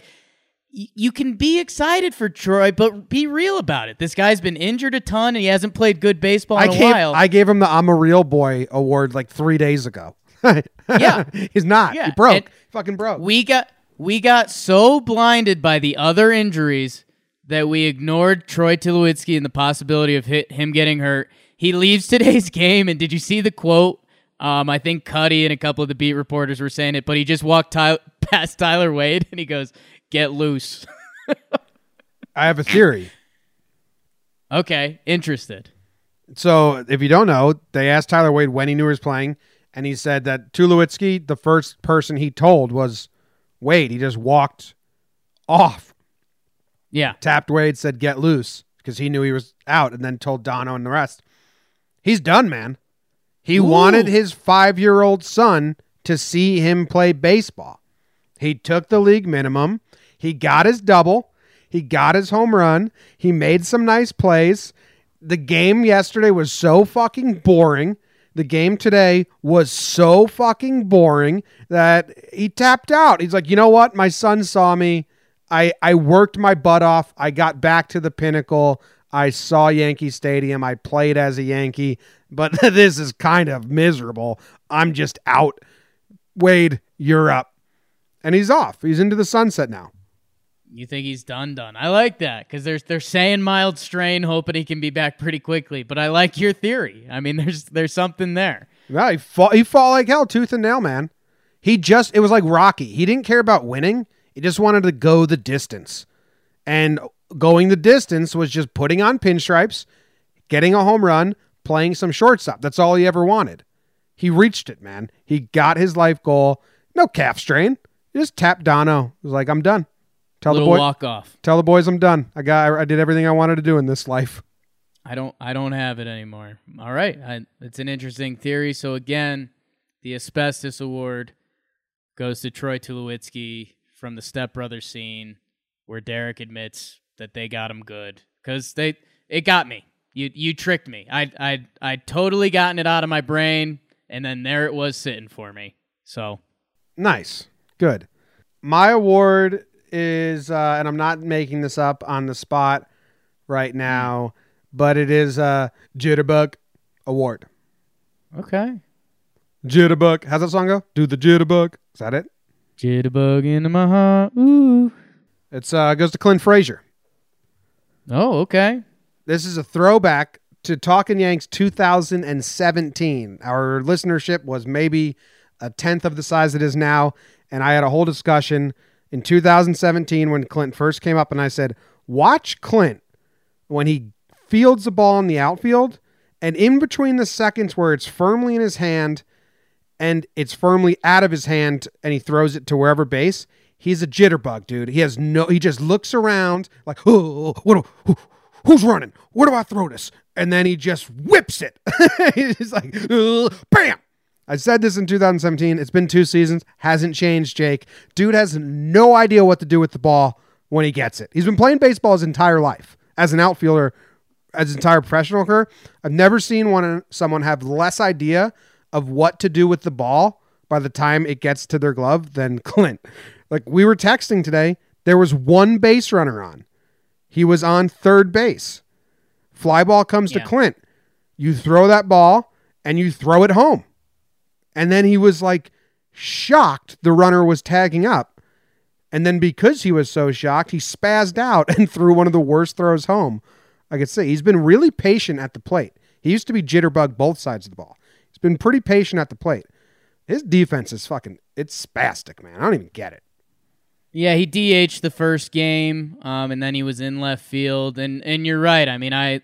y- you can be excited for Troy, but be real about it. This guy's been injured a ton, and he hasn't played good baseball I in a gave while. I gave him the I'm a real boy award like three days ago. [LAUGHS] Yeah. he's not. Yeah, He broke. and Fucking broke. we got we got so blinded by the other injuries that we ignored Troy Tulowitzki and the possibility of hit, him getting hurt. He leaves today's [LAUGHS] game, and did you see the quote? Um, I think Cuddy and a couple of the beat reporters were saying it, but he just walked Ty- [LAUGHS] past Tyler Wade and he goes, "Get loose." [LAUGHS] I have a theory. okay, interested. So if you don't know, they asked Tyler Wade when he knew he was playing, and he said that Tulowitzki, the first person he told was Wade. He just walked off, Yeah, tapped Wade, said get loose because he knew he was out, and then told Dono and the rest. He's done, man. He wanted his five year old son to see him play baseball. He took the league minimum. He got his double. He got his home run. He made some nice plays. The game yesterday was so fucking boring. The game today was so fucking boring that he tapped out. He's like, you know what? My son saw me. I, I worked my butt off. I got back to the pinnacle. I saw Yankee Stadium. I played as a Yankee, but [LAUGHS] this is kind of miserable. I'm just out. Wade, you're up. And he's off. He's into the sunset now. You think he's done? Done. I like that because they're they're saying mild strain, hoping he can be back pretty quickly. But I like your theory. I mean, there's there's something there. Yeah, he fought, he fought like hell, tooth and nail, man. He just, it was like Rocky. He didn't care about winning. He just wanted to go the distance. And going the distance was just putting on pinstripes, getting a home run, playing some shortstop. That's all he ever wanted. He reached it, man. He got his life goal. No calf strain. Just tapped Dono. He was like, I'm done. Tell Little the boy, walk off. tell the boys I'm done. I got, I did everything I wanted to do in this life. I don't I don't have it anymore. All right. I, it's an interesting theory. So again, the asbestos award goes to Troy Tulowitzki from the Step Brothers scene where Derek admits that they got him good cuz they it got me. You you tricked me. I I I totally gotten it out of my brain and then there it was sitting for me. So, Nice. Good. My award is, uh, and I'm not making this up on the spot right now, but it is a Jitterbug Award. okay. Jitterbug. How's that song go? Do the Jitterbug. Is that it? Jitterbug into my heart. Ooh. It's uh goes to Clint Frazier. Oh, okay. This is a throwback to Talking Yanks 2017. Our listenership was maybe a tenth of the size it is now, and I had a whole discussion in 2017 when Clint first came up, and I said, "Watch Clint when he fields the ball in the outfield, and in between the seconds where it's firmly in his hand and it's firmly out of his hand, and he throws it to wherever base." He's a jitterbug, dude. He has no. He just looks around like, oh, what? Who, who's running? Where do I throw this? And then he just whips it. [LAUGHS] He's like, bam. I said this in 2017. It's been two seasons. Hasn't changed, Jake. Dude has no idea what to do with the ball when he gets it. He's been playing baseball his entire life as an outfielder, as his entire professional career. I've never seen one someone have less idea of what to do with the ball by the time it gets to their glove than [LAUGHS] Clint. Like we were texting today, there was one base runner on. He was on third base. Fly ball comes Yeah. to Clint. You throw that ball and you throw it home. And then he was like shocked the runner was tagging up. And then because he was so shocked, he spazzed out [LAUGHS] and threw one of the worst throws home. I could say he's been really patient at the plate. He used to be jitterbug both sides of the ball. He's been pretty patient at the plate. His defense is fucking it's spastic, man. I don't even get it. Yeah, he DH'd the first game, um, and then he was in left field. And and you're right. I mean, I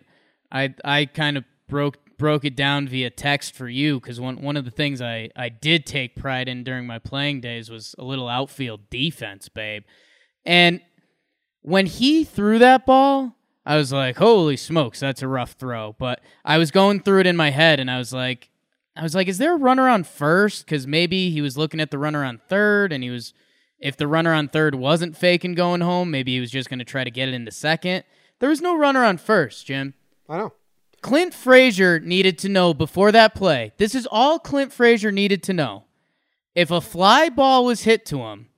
I I kind of broke broke it down via text for you because one one of the things I I did take pride in during my playing days was a little outfield defense, babe. And when he threw that ball, I was like, "Holy smokes, that's a rough throw." But I was going through it in my head, and I was like, I was like, "Is there a runner on first? Because maybe he was looking at the runner on third, and he was." If the runner on third wasn't faking going home, maybe he was just going to try to get it into second. There was no runner on first, Jim. I know. Clint Frazier needed to know before that play. This is all Clint Frazier needed to know. If a fly ball was hit to him,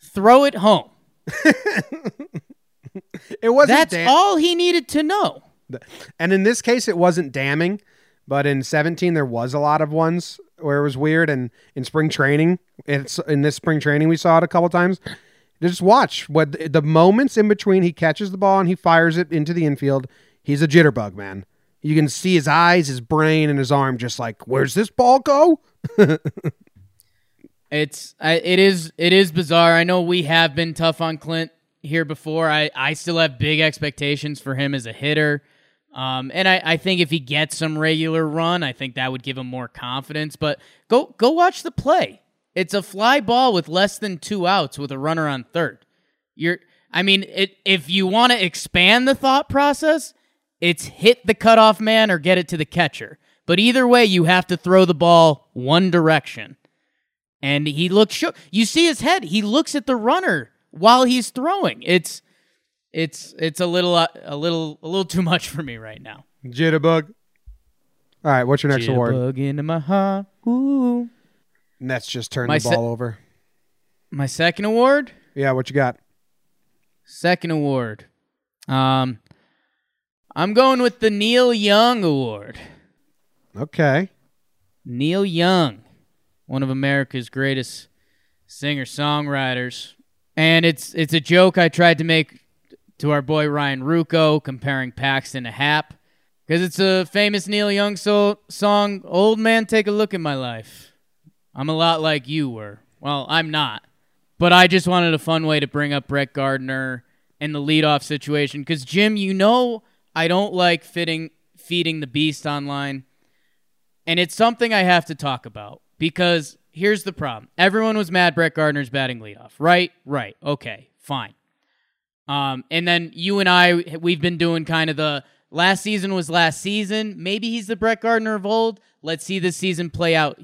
throw it home. [LAUGHS] It wasn't That's dam- all he needed to know. And in this case, it wasn't damning, but in 17, there was a lot of ones where it was weird. And in spring training, it's in this spring training, we saw it a couple times. Just watch what the, the moments in between he catches the ball and he fires it into the infield. He's a jitterbug, man. You can see his eyes, his brain, and his arm just like, where's this ball go? [LAUGHS] It's it is it is bizarre. I know we have been tough on Clint here before. I I still have big expectations for him as a hitter. Um, and I, I think if he gets some regular run, I think that would give him more confidence. But go go watch the play. It's a fly ball with less than two outs with a runner on third. You're I mean, it if you want to expand the thought process, it's hit the cutoff man or get it to the catcher. But either way, you have to throw the ball one direction and he looks shook. You see his head. He looks at the runner while he's throwing. It's it's it's a little uh, a little a little too much for me right now. Jitterbug. All right, what's your next award? Jitterbug into my heart. Ooh. Nets just turned My the se- ball over. My second award. Yeah, what you got? Second award. Um, I'm going with the Neil Young Award. Okay. Neil Young, one of America's greatest singer songwriters, and it's it's a joke I tried to make to our boy Ryan Rucco comparing Paxton to Happ because it's a famous Neil Young so- song. Old man, take a look at my life. I'm a lot like you were. Well, I'm not, but I just wanted a fun way to bring up Brett Gardner and the leadoff situation because Jim, you know I don't like fitting feeding the beast online And it's something I have to talk about because here's the problem. Everyone was mad Brett Gardner's batting leadoff. Right? Right. Okay. Fine. Um, and then you and I, we've been doing kind of the last season was last season. Maybe he's the Brett Gardner of old. Let's see this season play out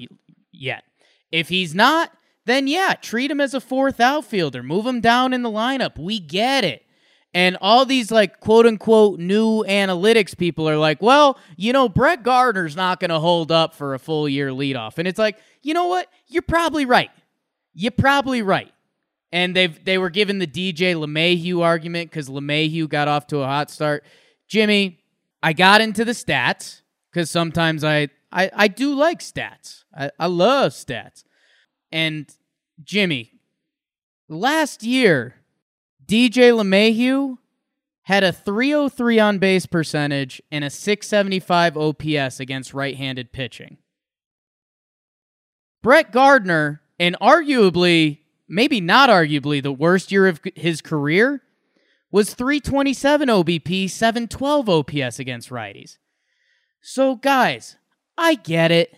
yet. If he's not, then yeah, treat him as a fourth outfielder. Move him down in the lineup. We get it. And all these like quote unquote new analytics people are like, well, you know, Brett Gardner's not going to hold up for a full year leadoff. And it's like, you know what? You're probably right. You're probably right. And they've they were given the DJ LeMahieu argument because LeMahieu got off to a hot start. Jimmy, I got into the stats because sometimes I, I I do like stats. I, I love stats. And Jimmy, last year, DJ LeMahieu had a 303 on base percentage and a 675 OPS against right handed pitching. Brett Gardner, and arguably, maybe not arguably, the worst year of his career, was 327 OBP, 712 OPS against righties. So, guys, I get it.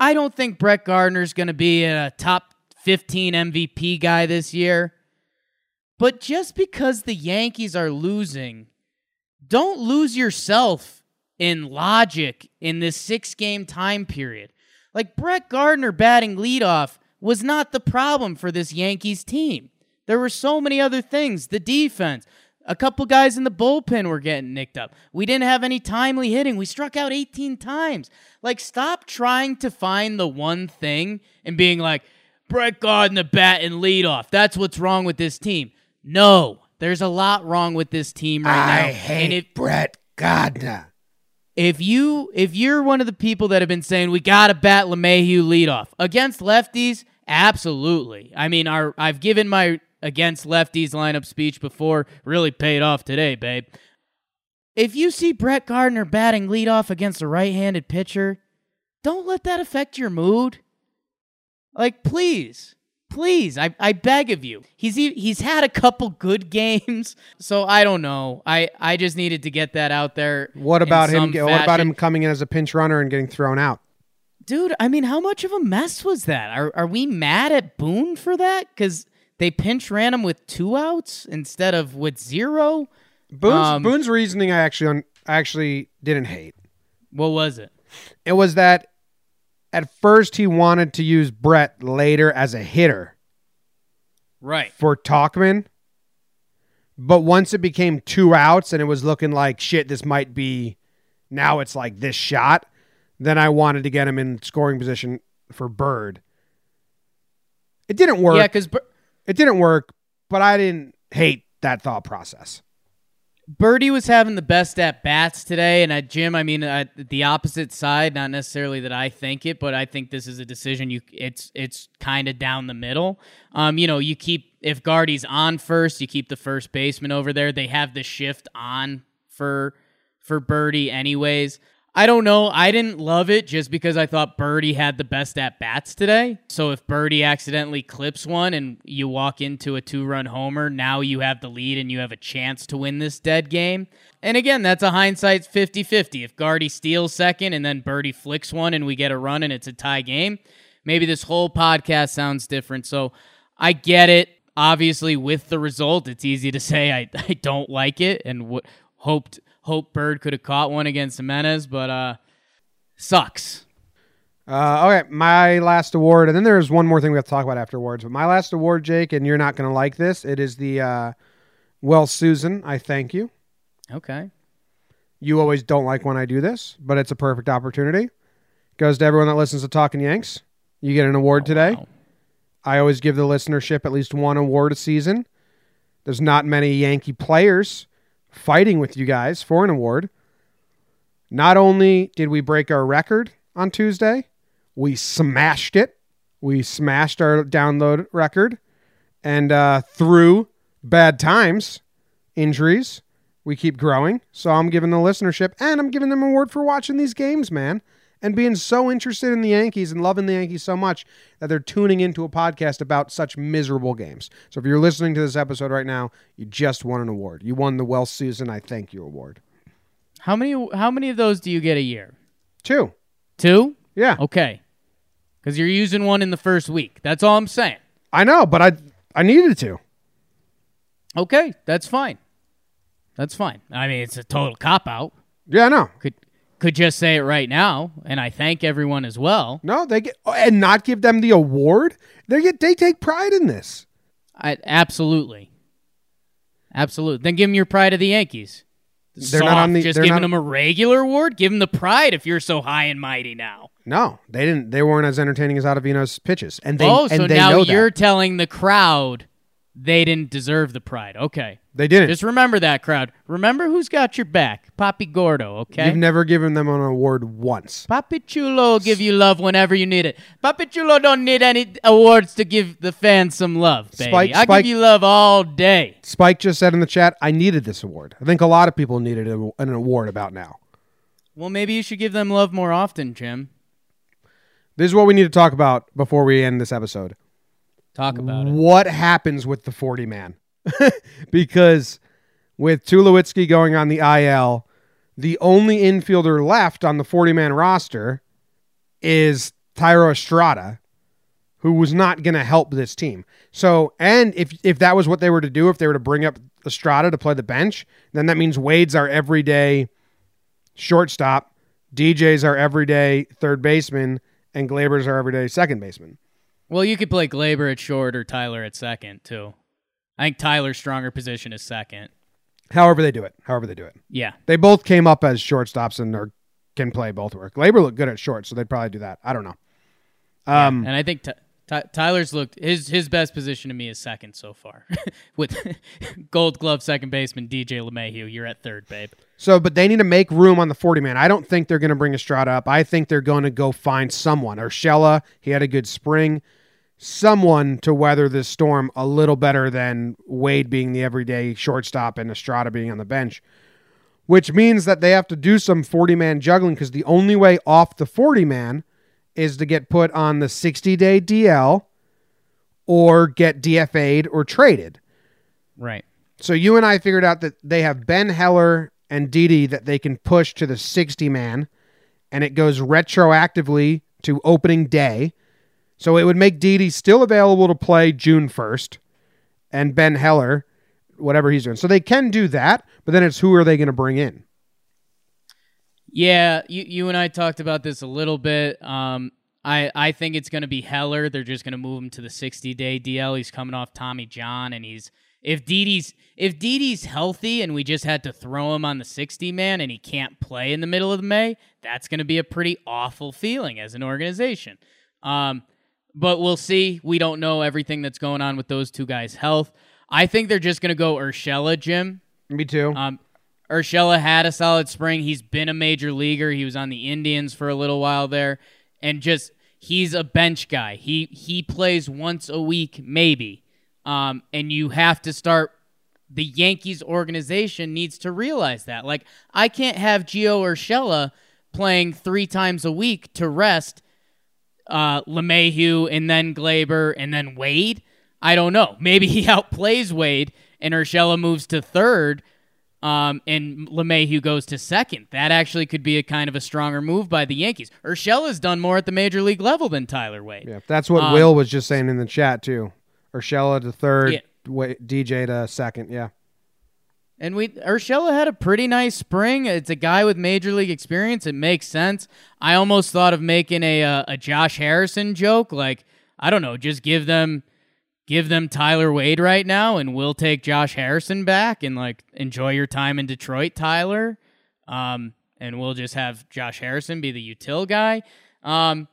I don't think Brett Gardner's going to be a top 15 MVP guy this year. But just because the Yankees are losing, don't lose yourself in logic in this six game time period. Like Brett Gardner batting leadoff was not the problem for this Yankees team. There were so many other things. The defense, a couple guys in the bullpen were getting nicked up. We didn't have any timely hitting. We struck out 18 times. Like, stop trying to find the one thing and being like, Brett Gardner bat and leadoff. That's what's wrong with this team. No, there's a lot wrong with this team right now. I hate and if, Brett Gardner. if you if you're one of the people that have been saying we gotta bat LeMahieu leadoff against lefties, absolutely. I mean, our I've given my against lefties lineup speech before, really paid off today, babe. If you see Brett Gardner batting leadoff against a right-handed pitcher, don't let that affect your mood. Like, please, please, I, I beg of you. He's he's had a couple good [LAUGHS] games, so I don't know. I, I just needed to get that out there. What about him? some What about him coming in as a pinch runner and getting thrown out? Dude, I mean, how much of a mess was that? Are are we mad at Boone for that? Because they pinch ran him with two outs instead of with zero. Boone's, Um, Boone's reasoning, I actually, I actually didn't hate. What was it? It was that at first he wanted to use Brett later as a hitter Right. for Tauchman, but once it became two outs and it was looking like shit, this might be now it's like this shot. Then I wanted to get him in scoring position for Bird. It didn't work. Yeah, because it didn't work, but I didn't hate that thought process. Birdie was having the best at bats today, and at Jim, I mean, at the opposite side. Not necessarily that I think it, but I think this is a decision. You, it's it's kind of down the middle. Um, you know, you keep if Guardy's on first, you keep the first baseman over there. They have the shift on for for Birdie, anyways. I don't know. I didn't love it just because I thought Birdie had the best at bats today. So if Birdie accidentally clips one and you walk into a two run homer, now you have the lead and you have a chance to win this dead game. And again, that's a hindsight 50 50. If Guardy steals second and then Birdie flicks one and we get a run and it's a tie game, maybe this whole podcast sounds different. So I get it. Obviously, with the result, it's easy to [LAUGHS] say I, I don't like it and w- hoped hope Bird could have caught one against Jimenez, but uh, sucks. Uh, okay, my last award, and then there's one more thing we have to talk about after awards. But my last award, Jake, and you're not going to like this. It is the uh, well, Susan. I thank you. Okay. You always don't like when I do this, but it's a perfect opportunity. Goes to everyone that listens to Talking Yanks. You get an award today. Wow. I always give the listenership at least one award a season. There's not many Yankee players fighting with you guys for an award. Not only did we break our record on Tuesday, we smashed it. We smashed our download record. And uh, through bad times, injuries, we keep growing. So I'm giving the listenership and I'm giving them an award for watching these games, man and being so interested in the Yankees and loving the Yankees so much that they're tuning into a podcast about such miserable games. So if you're listening to this episode right now, you just won an award. You won the Well Susan I Thank You award. How many how many of those do you get a year? Two. Two? Yeah, Okay. Because you're using one in the first week. That's all I'm saying. I know, but I I needed to. Okay, that's fine. That's fine. I mean, it's a total cop out. Yeah, I know. Could could just say it right now, and I thank everyone as well. No, they get and not give them the award. They get they take pride in this. I, absolutely, absolutely. Then give them your pride of the Yankees. They're not on the- Just giving not- them a regular award. Give them the pride if you're so high and mighty now. No, they didn't. They weren't as entertaining as Ottavino's pitches, and they oh, and so they now you're that. telling the crowd they didn't deserve the pride. Okay. They didn't. Just remember that crowd. Remember who's got your back. Papi Gordo, okay? You've never given them an award once. Papi Chulo will give you love whenever you need it. Papi Chulo don't need any awards to give the fans some love, baby. Spike- I Spike- give you love all day. Spike just said in the chat, "I needed this award." I think a lot of people needed a, an award about now. Well, maybe you should give them love more often, Jim. This is what we need to talk about before we end this episode. Talk about it. What happens with the 40 man? [LAUGHS] because with Tulowitzki going on the IL, the only infielder left on the 40 man roster is Thairo Estrada, who was not going to help this team. So, and if if that was what they were to do, if they were to bring up Estrada to play the bench, then that means Wade's our everyday shortstop, DJ's our everyday third baseman, and Gleyber's our everyday second baseman. Well, you could play Gleyber at short or Tyler at second, too. I think Tyler's stronger position is second. However they do it. However they do it. Yeah. They both came up as shortstops and are, can play both work. Labor looked good at short, so they'd probably do that. I don't know. Um, And I think Ty Ty- Tyler's looked his his best position to me is second so far, [LAUGHS] with [LAUGHS] Gold Glove second baseman DJ LeMahieu. You're at third, babe. so, but they need to make room on the 40 man. I don't think they're going to bring Estrada up. I think they're going to go find someone. Urshela, he had a good spring. Someone to weather this storm a little better than Wade being the everyday shortstop and Estrada being on the bench, which means that they have to do some 40 man juggling because the only way off the 40 man is to get put on the 60 day DL or get DFA'd or traded. Right. So you and I figured out that they have Ben Heller and Didi that they can push to the 60 man, and it goes retroactively to opening day. So it would make Didi still available to play June 1st, and Ben Heller, whatever he's doing. So they can do that, but then it's who are they going to bring in? Yeah, you you and I talked about this a little bit. Um, I I think it's going to be Heller. They're just going to move him to the 60 day DL. He's coming off Tommy John, and he's if Didi's if Didi's healthy and we just had to throw him on the 60 man and he can't play in the middle of May, that's going to be a pretty awful feeling as an organization. Um, but we'll see. We don't know everything that's going on with those two guys' health. I think they're just going to go Urshela, Jim. Me too. Um, Urshela had a solid spring. He's been a major leaguer. He was on the Indians for a little while there, and just he's a bench guy. He he plays once a week, maybe. Um, and you have to start. The Yankees organization needs to realize that. Like, I can't have Gio Urshela playing three times a week to rest uh, LeMahieu and then Gleyber and then Wade. I don't know. [LAUGHS] Maybe he outplays Wade and Urshela moves to third um, and LeMahieu goes to second. That actually could be a kind of a stronger move by the Yankees. Urshela's done more at the major league level than Tyler Wade. yeah, that's what um, Will was just saying in the chat too. Urshela to third, Yeah. DJ to second. Yeah. And we Urshela had a pretty nice spring. It's a guy with major league experience. It makes sense. I almost thought of making a uh, a Josh Harrison joke, like I don't know, just give them give them Tyler Wade right now, and we'll take Josh Harrison back, and like enjoy your time in Detroit, Tyler. Um, and we'll just have Josh Harrison be the util guy. Um,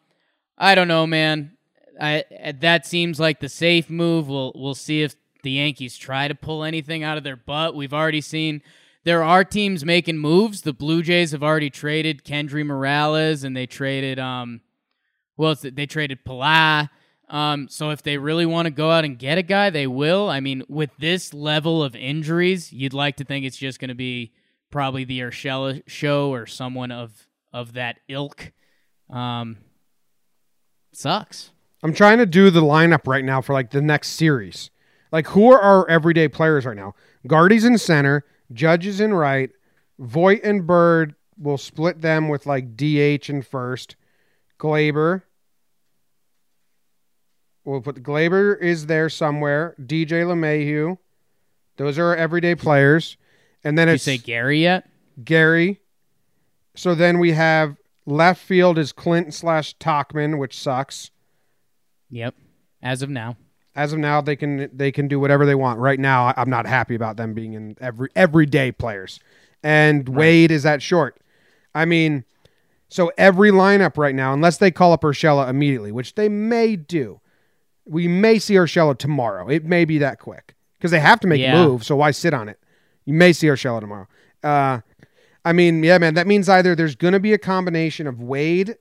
I don't know, man. I that seems like the safe move. We'll we'll see if the Yankees try to pull anything out of their butt. We've already seen there are teams making moves. The Blue Jays have already traded Kendry Morales, and they traded um, well, they traded Pillar. Um, so if they really want to go out and get a guy, they will. I mean, with this level of injuries, you'd like to think it's just going to be probably the Urshela show or someone of of that ilk. Um, sucks. I'm trying to do the lineup right now for like the next series. Like who are our everyday players right now? Guardy's in center, Judges in right, Voit and Bird will split them with like DH in first. Gleyber. We'll put Gleyber is there somewhere. DJ LeMahieu. Those are our everyday players. And then Did you say Gary yet? Gary. So then we have left field is Clint slash Tauchman, which sucks. Yep. As of now. As of now, they can they can do whatever they want. Right now, I'm not happy about them being in every everyday players. And Wade is at short. I mean, so every lineup right now, unless they call up Urshela immediately, which they may do, we may see Urshela tomorrow. It may be that quick because they have to make Yeah. a move. So why sit on it? You may see Urshela tomorrow. Uh, I mean, yeah, man, that means either there's going to be a combination of Wade,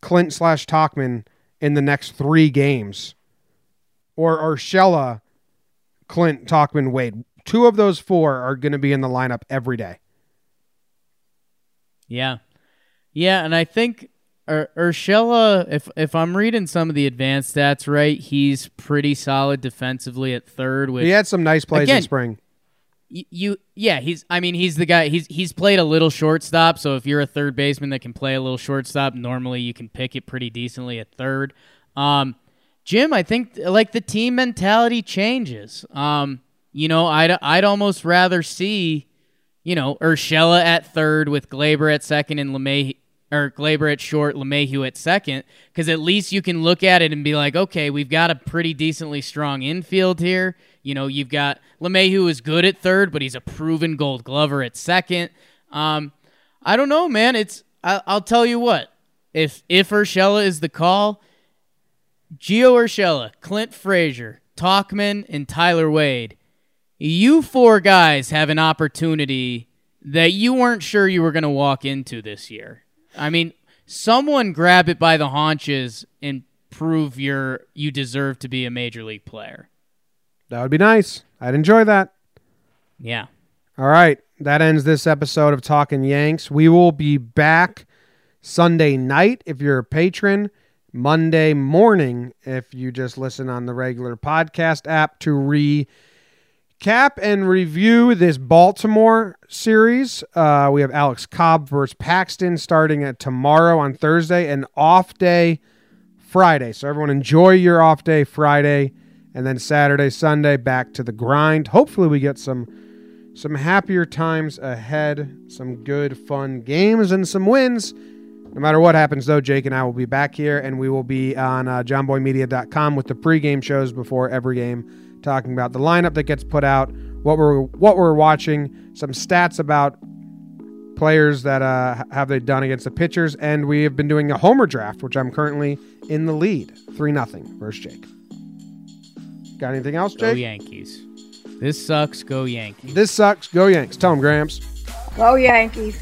Clint slash Tauchman in the next three games, or Urshela, Clint, Tauchman, Wade. Two of those four are going to be in the lineup every day. Yeah. Yeah, and I think Ur- Urshela, if if I'm reading some of the advanced stats right, he's pretty solid defensively at third. Which He had some nice plays in spring. y- you, yeah, he's. I mean, he's the guy. He's he's played a little shortstop. So if you're a third baseman that can play a little shortstop, normally you can pick it pretty decently at third. Um, Jim, I think like the team mentality changes. Um, you know, I'd I'd almost rather see, you know, Urshela at third with Gleyber at second and LeMay or Gleyber at short, LeMahieu at second, because at least you can look at it and be like, okay, we've got a pretty decently strong infield here. You know, you've got LeMahieu is good at third, but he's a proven Gold Glover at second. Um, I don't know, man. It's I, I'll tell you what. If if Urshela is the call, Gio Urshela, Clint Frazier, Tauchman, and Tyler Wade, you four guys have an opportunity that you weren't sure you were going to walk into this year. I mean, someone grab it by the haunches and prove you're you deserve to be a major league player. That would be nice. I'd enjoy that. Yeah. All right. That ends this episode of Talking Yanks. We will be back Sunday night if you're a patron, Monday morning if you just listen on the regular podcast app to recap and review this Baltimore series. Uh, we have Alex Cobb versus Paxton starting at tomorrow on Thursday, an off day Friday. So everyone enjoy your off day Friday, and then Saturday, Sunday back to the grind. Hopefully, we get some some happier times ahead, some good fun games and some wins. No matter what happens, though, Jake and I will be back here, and we will be on uh, JomboyMedia.com with the pregame shows before every game, talking about the lineup that gets put out, what we're what we're watching, some stats about players that uh, have they done against the pitchers, and we have been doing a homer draft, which I'm currently in the lead, three nothing versus Jake. Got anything else, Go Yankees. This sucks. Go Yankees. This sucks. Go Yanks. Tell him, Gramps. Go Yankees.